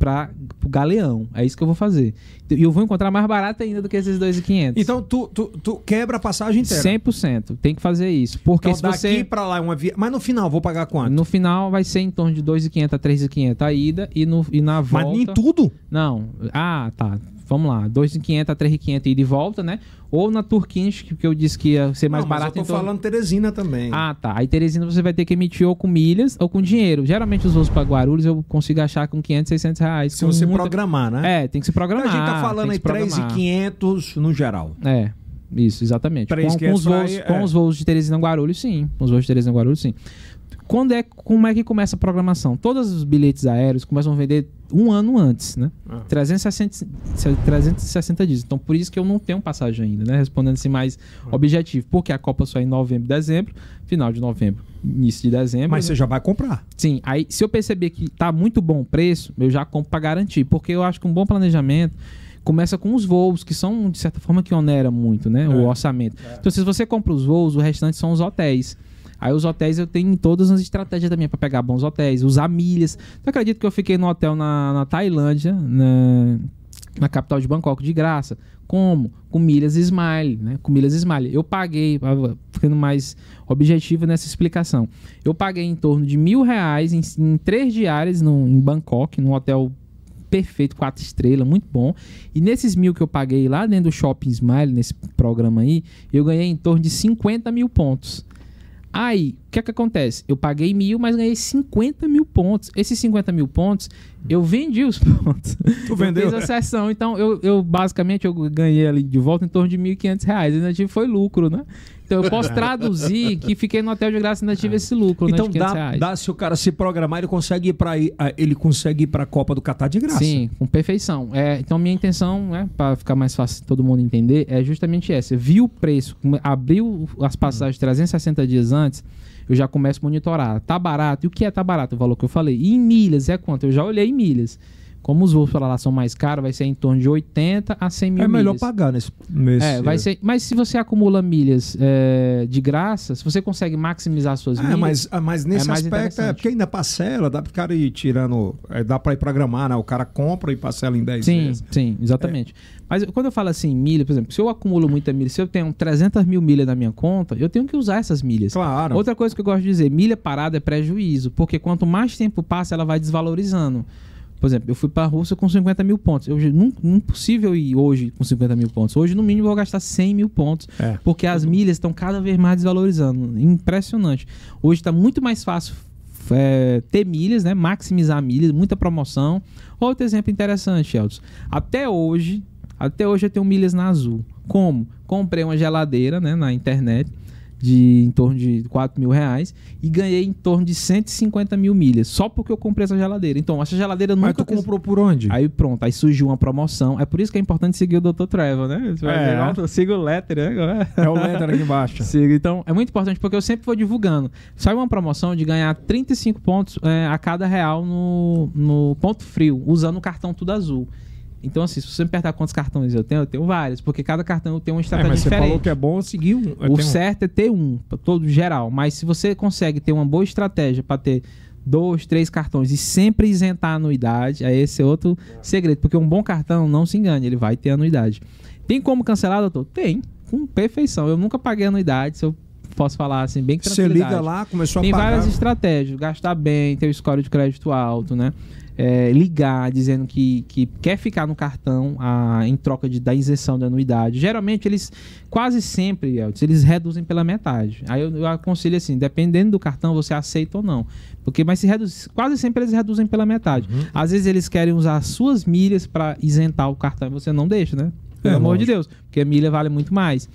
para o Galeão. É isso que eu vou fazer. E eu vou encontrar mais barato ainda do que esses 2,500. Então tu, tu, tu, quebra a passagem inteira. 100%. Tem que fazer isso. Porque então, se daqui você... para lá é uma via... Mas no final vou pagar quanto? No final vai ser em torno de 2,500 a 3,500 a ida e, no, e na volta... Mas nem tudo? Não. Ah, tá. Vamos lá. 2,500 a 3,500 ida e volta, né? Ou na Turquins, que eu disse que ia ser mais não, barato. Mas eu tô falando Teresina também. Ah, tá. Aí Teresina você vai ter que emitir ou com milhas ou com dinheiro. Geralmente os voos para Guarulhos eu consigo achar com 500, 600 reais. Se você muita... programar, né? É, tem que se programar. Então a gente tá falando aí 3,500 no geral. É. Isso, exatamente. Com, com, os voos, é. com os voos de Teresina Guarulhos, sim. Com os voos de Teresina Guarulhos, sim. Quando é, como é que começa a programação? Todos os bilhetes aéreos começam a vender um ano antes, né? Ah. 360, 360 dias. Então, por isso que eu não tenho passagem ainda, né? Respondendo assim mais ah. objetivo. Porque a Copa só é em novembro, dezembro, final de novembro, início de dezembro. Mas né? você já vai comprar. Sim. Aí, se eu perceber que tá muito bom o preço, eu já compro para garantir. Porque eu acho que um bom planejamento começa com os voos, que são, de certa forma, que onera muito, né? É. O orçamento. É. Então, se você compra os voos, o restante são os hotéis. Aí os hotéis eu tenho todas as estratégias também para pegar bons hotéis, usar milhas. Tu acredita que eu fiquei no hotel na, na Tailândia, na, na capital de Bangkok, de graça? Como? Com milhas Smile, né? Com milhas Smile. Eu paguei, ficando mais objetivo nessa explicação. Eu paguei em torno de mil reais em, em três diárias no, em Bangkok, num hotel perfeito, quatro estrelas, muito bom. E nesses mil que eu paguei lá dentro do Shopping Smile, nesse programa aí, eu ganhei em torno de 50 mil pontos. Aí, o que é que acontece? Eu paguei mil, mas ganhei 50 mil pontos. Esses 50 mil pontos, eu vendi os <laughs> pontos. Tu vendeu? Eu fiz a sessão. Então, eu, eu basicamente eu ganhei ali de volta em torno de 1.500 reais. Ainda foi lucro, né? Então eu posso traduzir que fiquei no hotel de graça e ainda tive esse lucro, então, né, de dá, dá, se o cara se programar, ele consegue ir para ele consegue ir para a Copa do Catar de graça. Sim, com perfeição. É, então minha intenção, né, para ficar mais fácil todo mundo entender, é justamente essa. Viu o preço, abriu as passagens 360 dias antes, eu já começo a monitorar. Tá barato? E o que é tá barato? O valor que eu falei. E em milhas é quanto? Eu já olhei em milhas. Como os voos para lá são mais caros, vai ser em torno de 80 a 100 mil É melhor milhas. pagar nesse, nesse... É, vai ser... Mas se você acumula milhas é, de graça, se você consegue maximizar suas é, milhas... Mas, ah, mas nesse é aspecto, é porque ainda parcela, dá para o cara ir tirando... É, dá para ir programar, né? O cara compra e parcela em 10 sim, vezes. Sim, exatamente. É. Mas quando eu falo assim, milha, por exemplo, se eu acumulo muita milha, se eu tenho 300 mil milhas na minha conta, eu tenho que usar essas milhas. Claro. Outra coisa que eu gosto de dizer, milha parada é prejuízo, porque quanto mais tempo passa, ela vai desvalorizando. Por exemplo, eu fui para a Rússia com 50 mil pontos. Eu, não, impossível ir hoje com 50 mil pontos. Hoje, no mínimo, eu vou gastar 100 mil pontos. É. Porque as milhas estão cada vez mais desvalorizando. Impressionante. Hoje está muito mais fácil é, ter milhas, né? maximizar milhas, muita promoção. Outro exemplo interessante, Elton. Até hoje, até hoje eu tenho milhas na Azul. Como? Comprei uma geladeira né, na internet de em torno de 4 mil reais e ganhei em torno de 150 mil milhas, só porque eu comprei essa geladeira. Então, essa geladeira nunca... Mas tu comprou por onde? Aí pronto, aí surgiu uma promoção. É por isso que é importante seguir o Dr. Trevor, né? Você vai é. siga o letter, né? É o letter aqui embaixo. <laughs> Siga. Então, é muito importante porque eu sempre vou divulgando. Sai uma promoção de ganhar 35 pontos é, a cada real no, no ponto frio, usando o cartão Tudo Azul. Então, assim, se você me perguntar quantos cartões eu tenho, eu tenho vários, porque cada cartão tem uma estratégia é, mas diferente. Você falou que é bom seguir um. O certo é ter um, para todo geral. Mas se você consegue ter uma boa estratégia para ter dois, três cartões e sempre isentar a anuidade, aí esse é outro segredo. Porque um bom cartão, não se engane, ele vai ter anuidade. Tem como cancelar, doutor? Tem, com perfeição. Eu nunca paguei anuidade, se eu posso falar assim, bem que Você liga lá, começou Tem a pagar. Tem várias estratégias, gastar bem, ter o score de crédito alto, né? É, ligar dizendo que, que quer ficar no cartão a, em troca de, da isenção da anuidade. Geralmente eles, quase sempre, eles reduzem pela metade. Aí eu, eu, aconselho assim, dependendo do cartão, você aceita ou não. Porque, mas se reduz, quase sempre eles reduzem pela metade. Uhum. Às vezes eles querem usar as suas milhas para isentar o cartão e você não deixa, né? Pelo é, amor lógico. de Deus, porque a milha vale muito mais.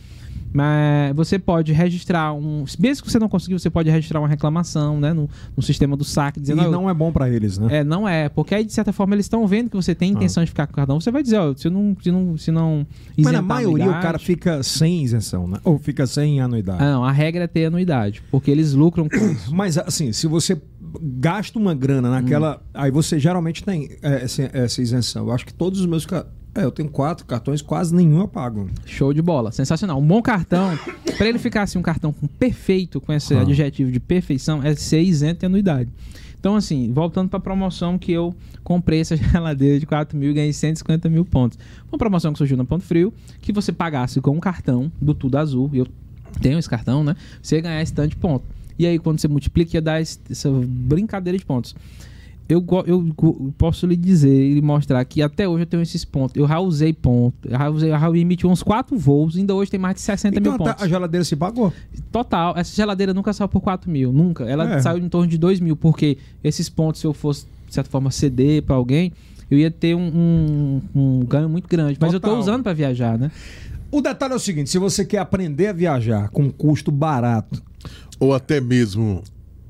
Mas você pode registrar um. Mesmo que você não conseguir, você pode registrar uma reclamação, né? No, no sistema do saque, dizendo. E não é bom para eles, né? É, não é. Porque aí, de certa forma, eles estão vendo que você tem intenção ah. de ficar com o cartão. Você vai dizer, ó, se não. Se não, se não Mas na maioria o cara fica sem isenção, né? Ou fica sem anuidade. Ah, não, a regra é ter anuidade. Porque eles lucram com isso. <coughs> Mas assim, se você gasta uma grana naquela. Hum. Aí você geralmente tem é, essa, essa isenção. Eu acho que todos os meus é, eu tenho quatro cartões, quase nenhum eu pago. Show de bola, sensacional. Um bom cartão, <laughs> para ele ficar assim, um cartão com perfeito, com esse ah. adjetivo de perfeição, é ser isento de anuidade. Então, assim, voltando para a promoção que eu comprei essa <laughs> geladeira de 4 mil e ganhei 150 mil pontos. Uma promoção que surgiu no Ponto Frio, que você pagasse com um cartão do Tudo Azul, eu tenho esse cartão, né? Você ia ganhar esse tanto de ponto. E aí, quando você multiplica, ia dar essa brincadeira de pontos eu, eu, posso lhe dizer e mostrar que até hoje eu tenho esses pontos. Eu já usei ponto. Eu já, usei, eu já emiti uns 4 voos, ainda hoje tem mais de 60 então, mil pontos. A geladeira se pagou? Total. Essa geladeira nunca saiu por 4 mil. Nunca. Ela é. saiu em torno de 2 mil, porque esses pontos, se eu fosse, de certa forma, ceder para alguém, eu ia ter um, um, um, ganho muito grande. Mas Total. eu estou usando para viajar, né? O detalhe é o seguinte: se você quer aprender a viajar com custo barato. Ou até mesmo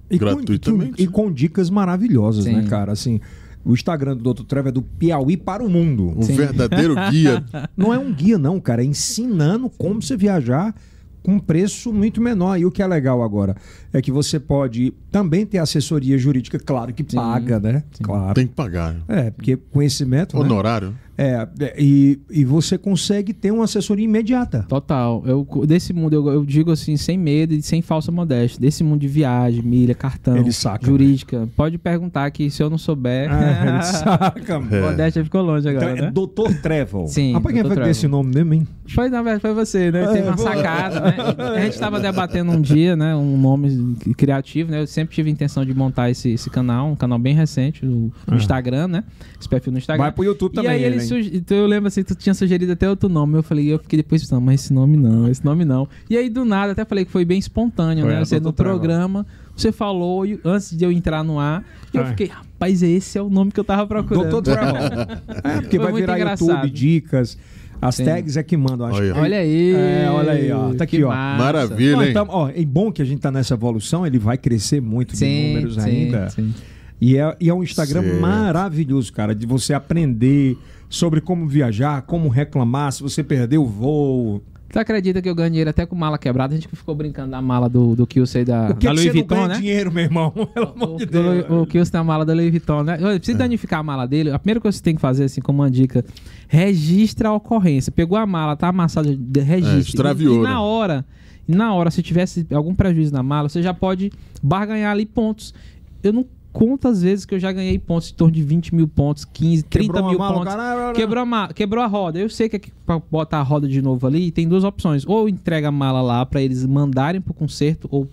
e gratuitamente. Com, e com dicas maravilhosas, né, Sim. né, cara? Assim, o Instagram do Dr. Trevor é do Piauí para o mundo. Um Sim. verdadeiro guia. <laughs> Não é um guia, não, cara. É ensinando como você viajar com um preço muito menor. E o que é legal agora é que você pode também ter assessoria jurídica, claro que Sim. paga, né? Sim. Claro. Tem que pagar. É, porque conhecimento. Né? Honorário. Né? É, é, e, e você consegue ter uma assessoria imediata. Total. Eu, desse mundo, eu, eu digo assim, sem medo e sem falsa modéstia. Desse mundo de viagem, milha, cartão, jurídica. Né? Pode perguntar que se eu não souber. Ah, ele <laughs> saca, mano. É. Modéstia ficou longe agora. Então, é né? Doutor Trevel. Sim. Rapaz, quem vai esse nome mesmo, hein? Foi, na verdade, foi você, né? Teve uma sacada, né? A gente estava debatendo um dia, né? Um nome criativo, né? Eu sempre tive a intenção de montar esse, esse canal, um canal bem recente no, no ah. Instagram, né? Esse perfil no Instagram. Vai pro YouTube e também. Aí ele então eu lembro assim, tu tinha sugerido até outro nome. Eu falei, eu fiquei depois pensando, mas esse nome não, esse nome não. E aí do nada, até falei que foi bem espontâneo, foi, né? Você no programa, você falou antes de eu entrar no ar, e eu fiquei, rapaz, esse é o nome que eu tava procurando. Doutor <laughs> Travel. é, porque foi vai virar engraçado. YouTube, dicas. As Sim. tags é que mandam, acho. Olha, que... olha aí. É, olha aí, ó. Tá aqui, ó. Maravilha, hein? Então, ó, é bom que a gente tá nessa evolução, ele vai crescer muito sim, de números sim, ainda. Sim. E é, e é um Instagram certo. maravilhoso, cara, de você aprender sobre como viajar, como reclamar, se você perdeu o voo. Tu acredita que eu ganhei dinheiro até com mala quebrada? A gente ficou brincando da mala do, do Kilsey da, o que da Louis Vuitton, né? dinheiro, meu irmão. <laughs> Pelo amor de Deus. O, o Kilsey da mala da Louis Vuitton, né? Se é. danificar a mala dele, a primeira coisa que você tem que fazer, assim, como uma dica, registra a ocorrência. Pegou a mala, tá amassada, registra. É, extraviou. E, e na hora, na hora, se tivesse algum prejuízo na mala, você já pode barganhar ali pontos. Eu não quantas vezes que eu já ganhei pontos, em torno de 20 mil pontos, 15, 30 quebrou mil pontos. Cara, quebrou, a quebrou a roda. Eu sei que é pra botar a roda de novo ali, tem duas opções. Ou entrega a mala lá para eles mandarem pro conserto, ou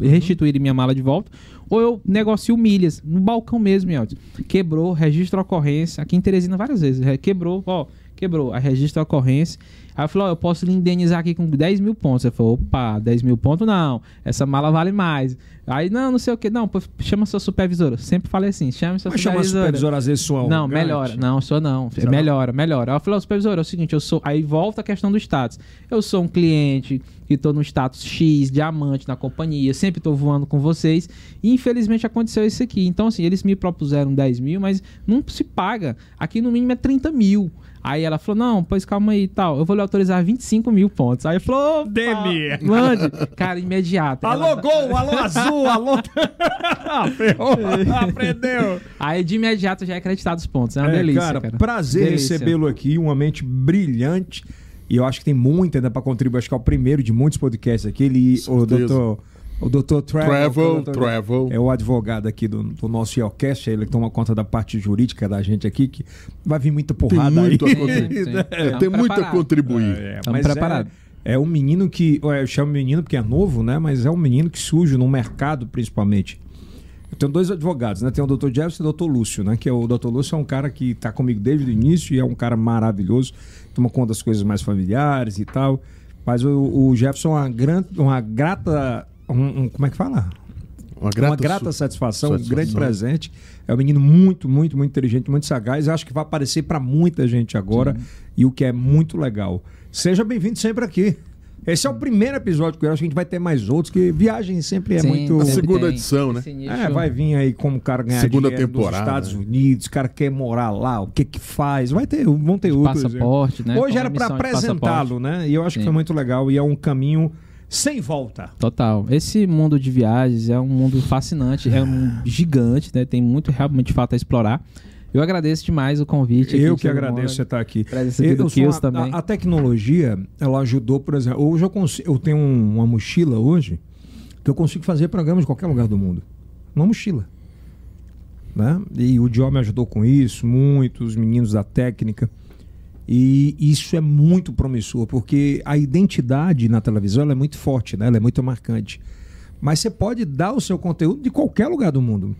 restituírem minha mala de volta, ou eu negocio milhas no balcão mesmo, Elton. Quebrou, registro a ocorrência. Aqui em Teresina várias vezes. Quebrou, ó, quebrou. a registro a ocorrência. Aí eu falei, ó, eu posso lhe indenizar aqui com 10 mil pontos. Ele falou, opa, 10 mil pontos não. Essa mala vale mais. Aí, não, não sei o que. Não, chama sua supervisora. Sempre falei assim, chama sua Mas supervisora. Chama a supervisora às vezes sua Não, melhora. Não, sou não. Será? Melhora, melhora. Aí eu falei, ó, supervisora, é o seguinte, eu sou... Aí volta a questão do status. Eu sou um cliente que tô no status X, diamante na companhia, sempre tô voando com vocês. E infelizmente aconteceu isso aqui. Então, assim, eles me propuseram 10 mil, mas não se paga. Aqui no mínimo é 30 mil. Aí ela falou: não, pois calma aí e tal. Eu vou lhe autorizar 25 mil pontos. Aí falou: Demi! Mande. Cara, imediato. Alô, ela... gol! Alô, azul! Alô. <laughs> ah, ferrou! <laughs> Aprendeu! Aí de imediato já é acreditado os pontos. É uma é, delícia. Cara, cara. prazer recebê-lo aqui, uma mente brilhante. E eu acho que tem muito ainda para contribuir. Acho que é o primeiro de muitos podcasts aqui. Ele, o doutor. O doutor Travel, Travel, Travel, é o advogado aqui do, do nosso Yelcast, ele toma conta da parte jurídica da gente aqui, que vai vir muita porrada tem muito aí. A <laughs> é, tem muito a contribuir. É, preparados. É, é um menino que, eu chamo menino porque é novo, né? Mas é um menino que surge no mercado, principalmente. Eu tenho dois advogados, né? Tem o Dr. Jefferson e o Dr. Lúcio, né? Que é o Dr. Lúcio é um cara que está comigo desde o início e é um cara maravilhoso, toma conta das coisas mais familiares e tal. Mas o, o Jefferson é uma, gran, uma grata um, um, como é que fala? Uma grata, uma grata satisfação, satisfação, um grande presente. É um menino muito, muito, muito inteligente, muito sagaz. Eu acho que vai aparecer para muita gente agora Sim. e o que é muito legal. Seja bem-vindo sempre aqui. Esse é o primeiro episódio que eu acho que a gente vai ter mais outros, que viagem sempre é Sim, muito. A segunda tem. edição, né? É, vai vir aí como o cara ganhar segunda temporada. Estados Unidos, o cara quer morar lá, o que que faz. Vai ter, vão ter outros. Passaporte, né? Hoje era para apresentá-lo, né? E eu acho Sim. que foi muito legal e é um caminho sem volta. Total. Esse mundo de viagens é um mundo fascinante, é um <laughs> gigante, né? Tem muito realmente fato a explorar. Eu agradeço demais o convite. Eu que agradeço você estar aqui. Agradeço do Kills a, também. A, a, tecnologia, ela ajudou, por exemplo, hoje eu, consigo, eu tenho um, uma mochila hoje que eu consigo fazer programas de qualquer lugar do mundo. Uma mochila. Né? E o Dio me ajudou com isso, muitos meninos da técnica. E isso é muito promissor, porque a identidade na televisão é muito forte, né? ela é muito marcante. Mas você pode dar o seu conteúdo de qualquer lugar do mundo.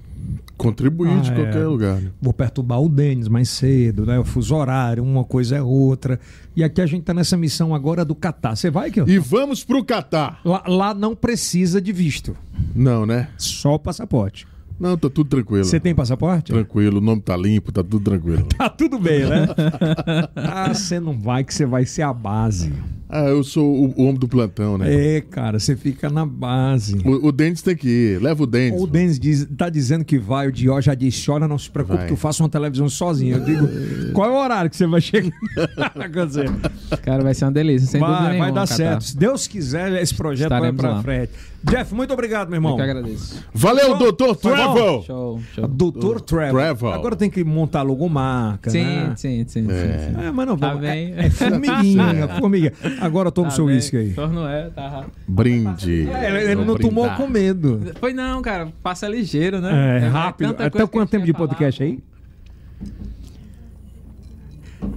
Contribuir ah, de qualquer é. lugar. Né? Vou perturbar o Denis mais cedo, né? O fuso horário, uma coisa é outra. E aqui a gente tá nessa missão agora do Catar. Você vai, que E vamos pro Catar. Lá, lá não precisa de visto. Não, né? Só o passaporte. Não, tá tudo tranquilo. Você tem passaporte? Tranquilo, o nome tá limpo, tá tudo tranquilo. <laughs> tá tudo bem, né? <laughs> ah, você não vai, que você vai ser a base. Ah, eu sou o, o, homem do plantão, né? É, cara, você fica na base. O, o Dentes tem que ir, leva o Dentes. O Dentes diz, tá dizendo que vai, o Dió já disse, chora, não se preocupe vai. que eu faço uma televisão sozinho. Eu digo, qual é o horário que você vai chegar? <laughs> cara, vai ser uma delícia, sem vai, dúvida nenhuma. Vai dar certo. Se Deus quiser, esse projeto Estaremos vai pra lá. frente. Jeff, muito obrigado, meu irmão. Eu que agradeço. Valeu, show. doutor Travel. Show, show. Doutor Travel. Travel. Agora tem que montar logomarca, sim, né? Sim, sim, sim. É, sim. é mas não tá vamos. Tá é, é formiguinha, <laughs> formiguinha. Agora toma o tá seu uísque aí. Não é, tá. Brinde. É, ele não tomou com medo. Foi não, cara. Passa ligeiro, né? É, é rápido. Até quanto tempo de podcast aí?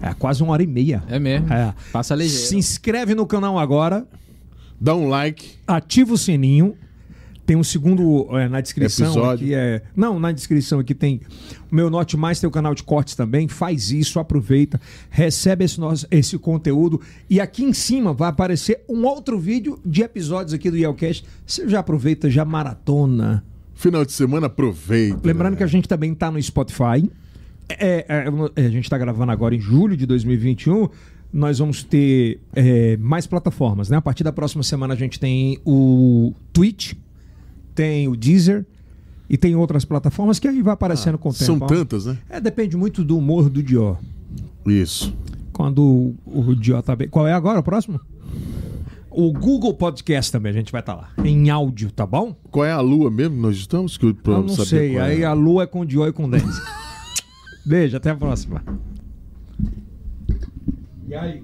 É quase uma hora e meia. É mesmo. É. Passa ligeiro. Se inscreve no canal agora dá um like. Ativa o sininho. Tem um segundo é, na descrição Episódio. aqui é. Não, na descrição aqui tem o meu Note Mais, tem o canal de cortes também. Faz isso, aproveita, recebe esse, nosso, esse conteúdo. E aqui em cima vai aparecer um outro vídeo de episódios aqui do Yelcast. Você já aproveita, já maratona. Final de semana, aproveita. Lembrando né? que a gente também está no Spotify. É, é, é, a gente está gravando agora em julho de 2021 nós vamos ter é, mais plataformas. Né? A partir da próxima semana a gente tem o Twitch, tem o Deezer e tem outras plataformas que aí vai aparecendo ah, com o tempo. São tantas, né? É, depende muito do humor do Dió. Isso. Quando o, Dió tá bem. Qual é agora o próximo? O Google Podcast também a gente vai estar tá lá, em áudio, tá bom? Qual é a lua mesmo? Nós estamos? Que eu, eu não sei. É. Aí a lua é com o Dió e com o Dennis. <laughs> Beijo, até a próxima. E aí?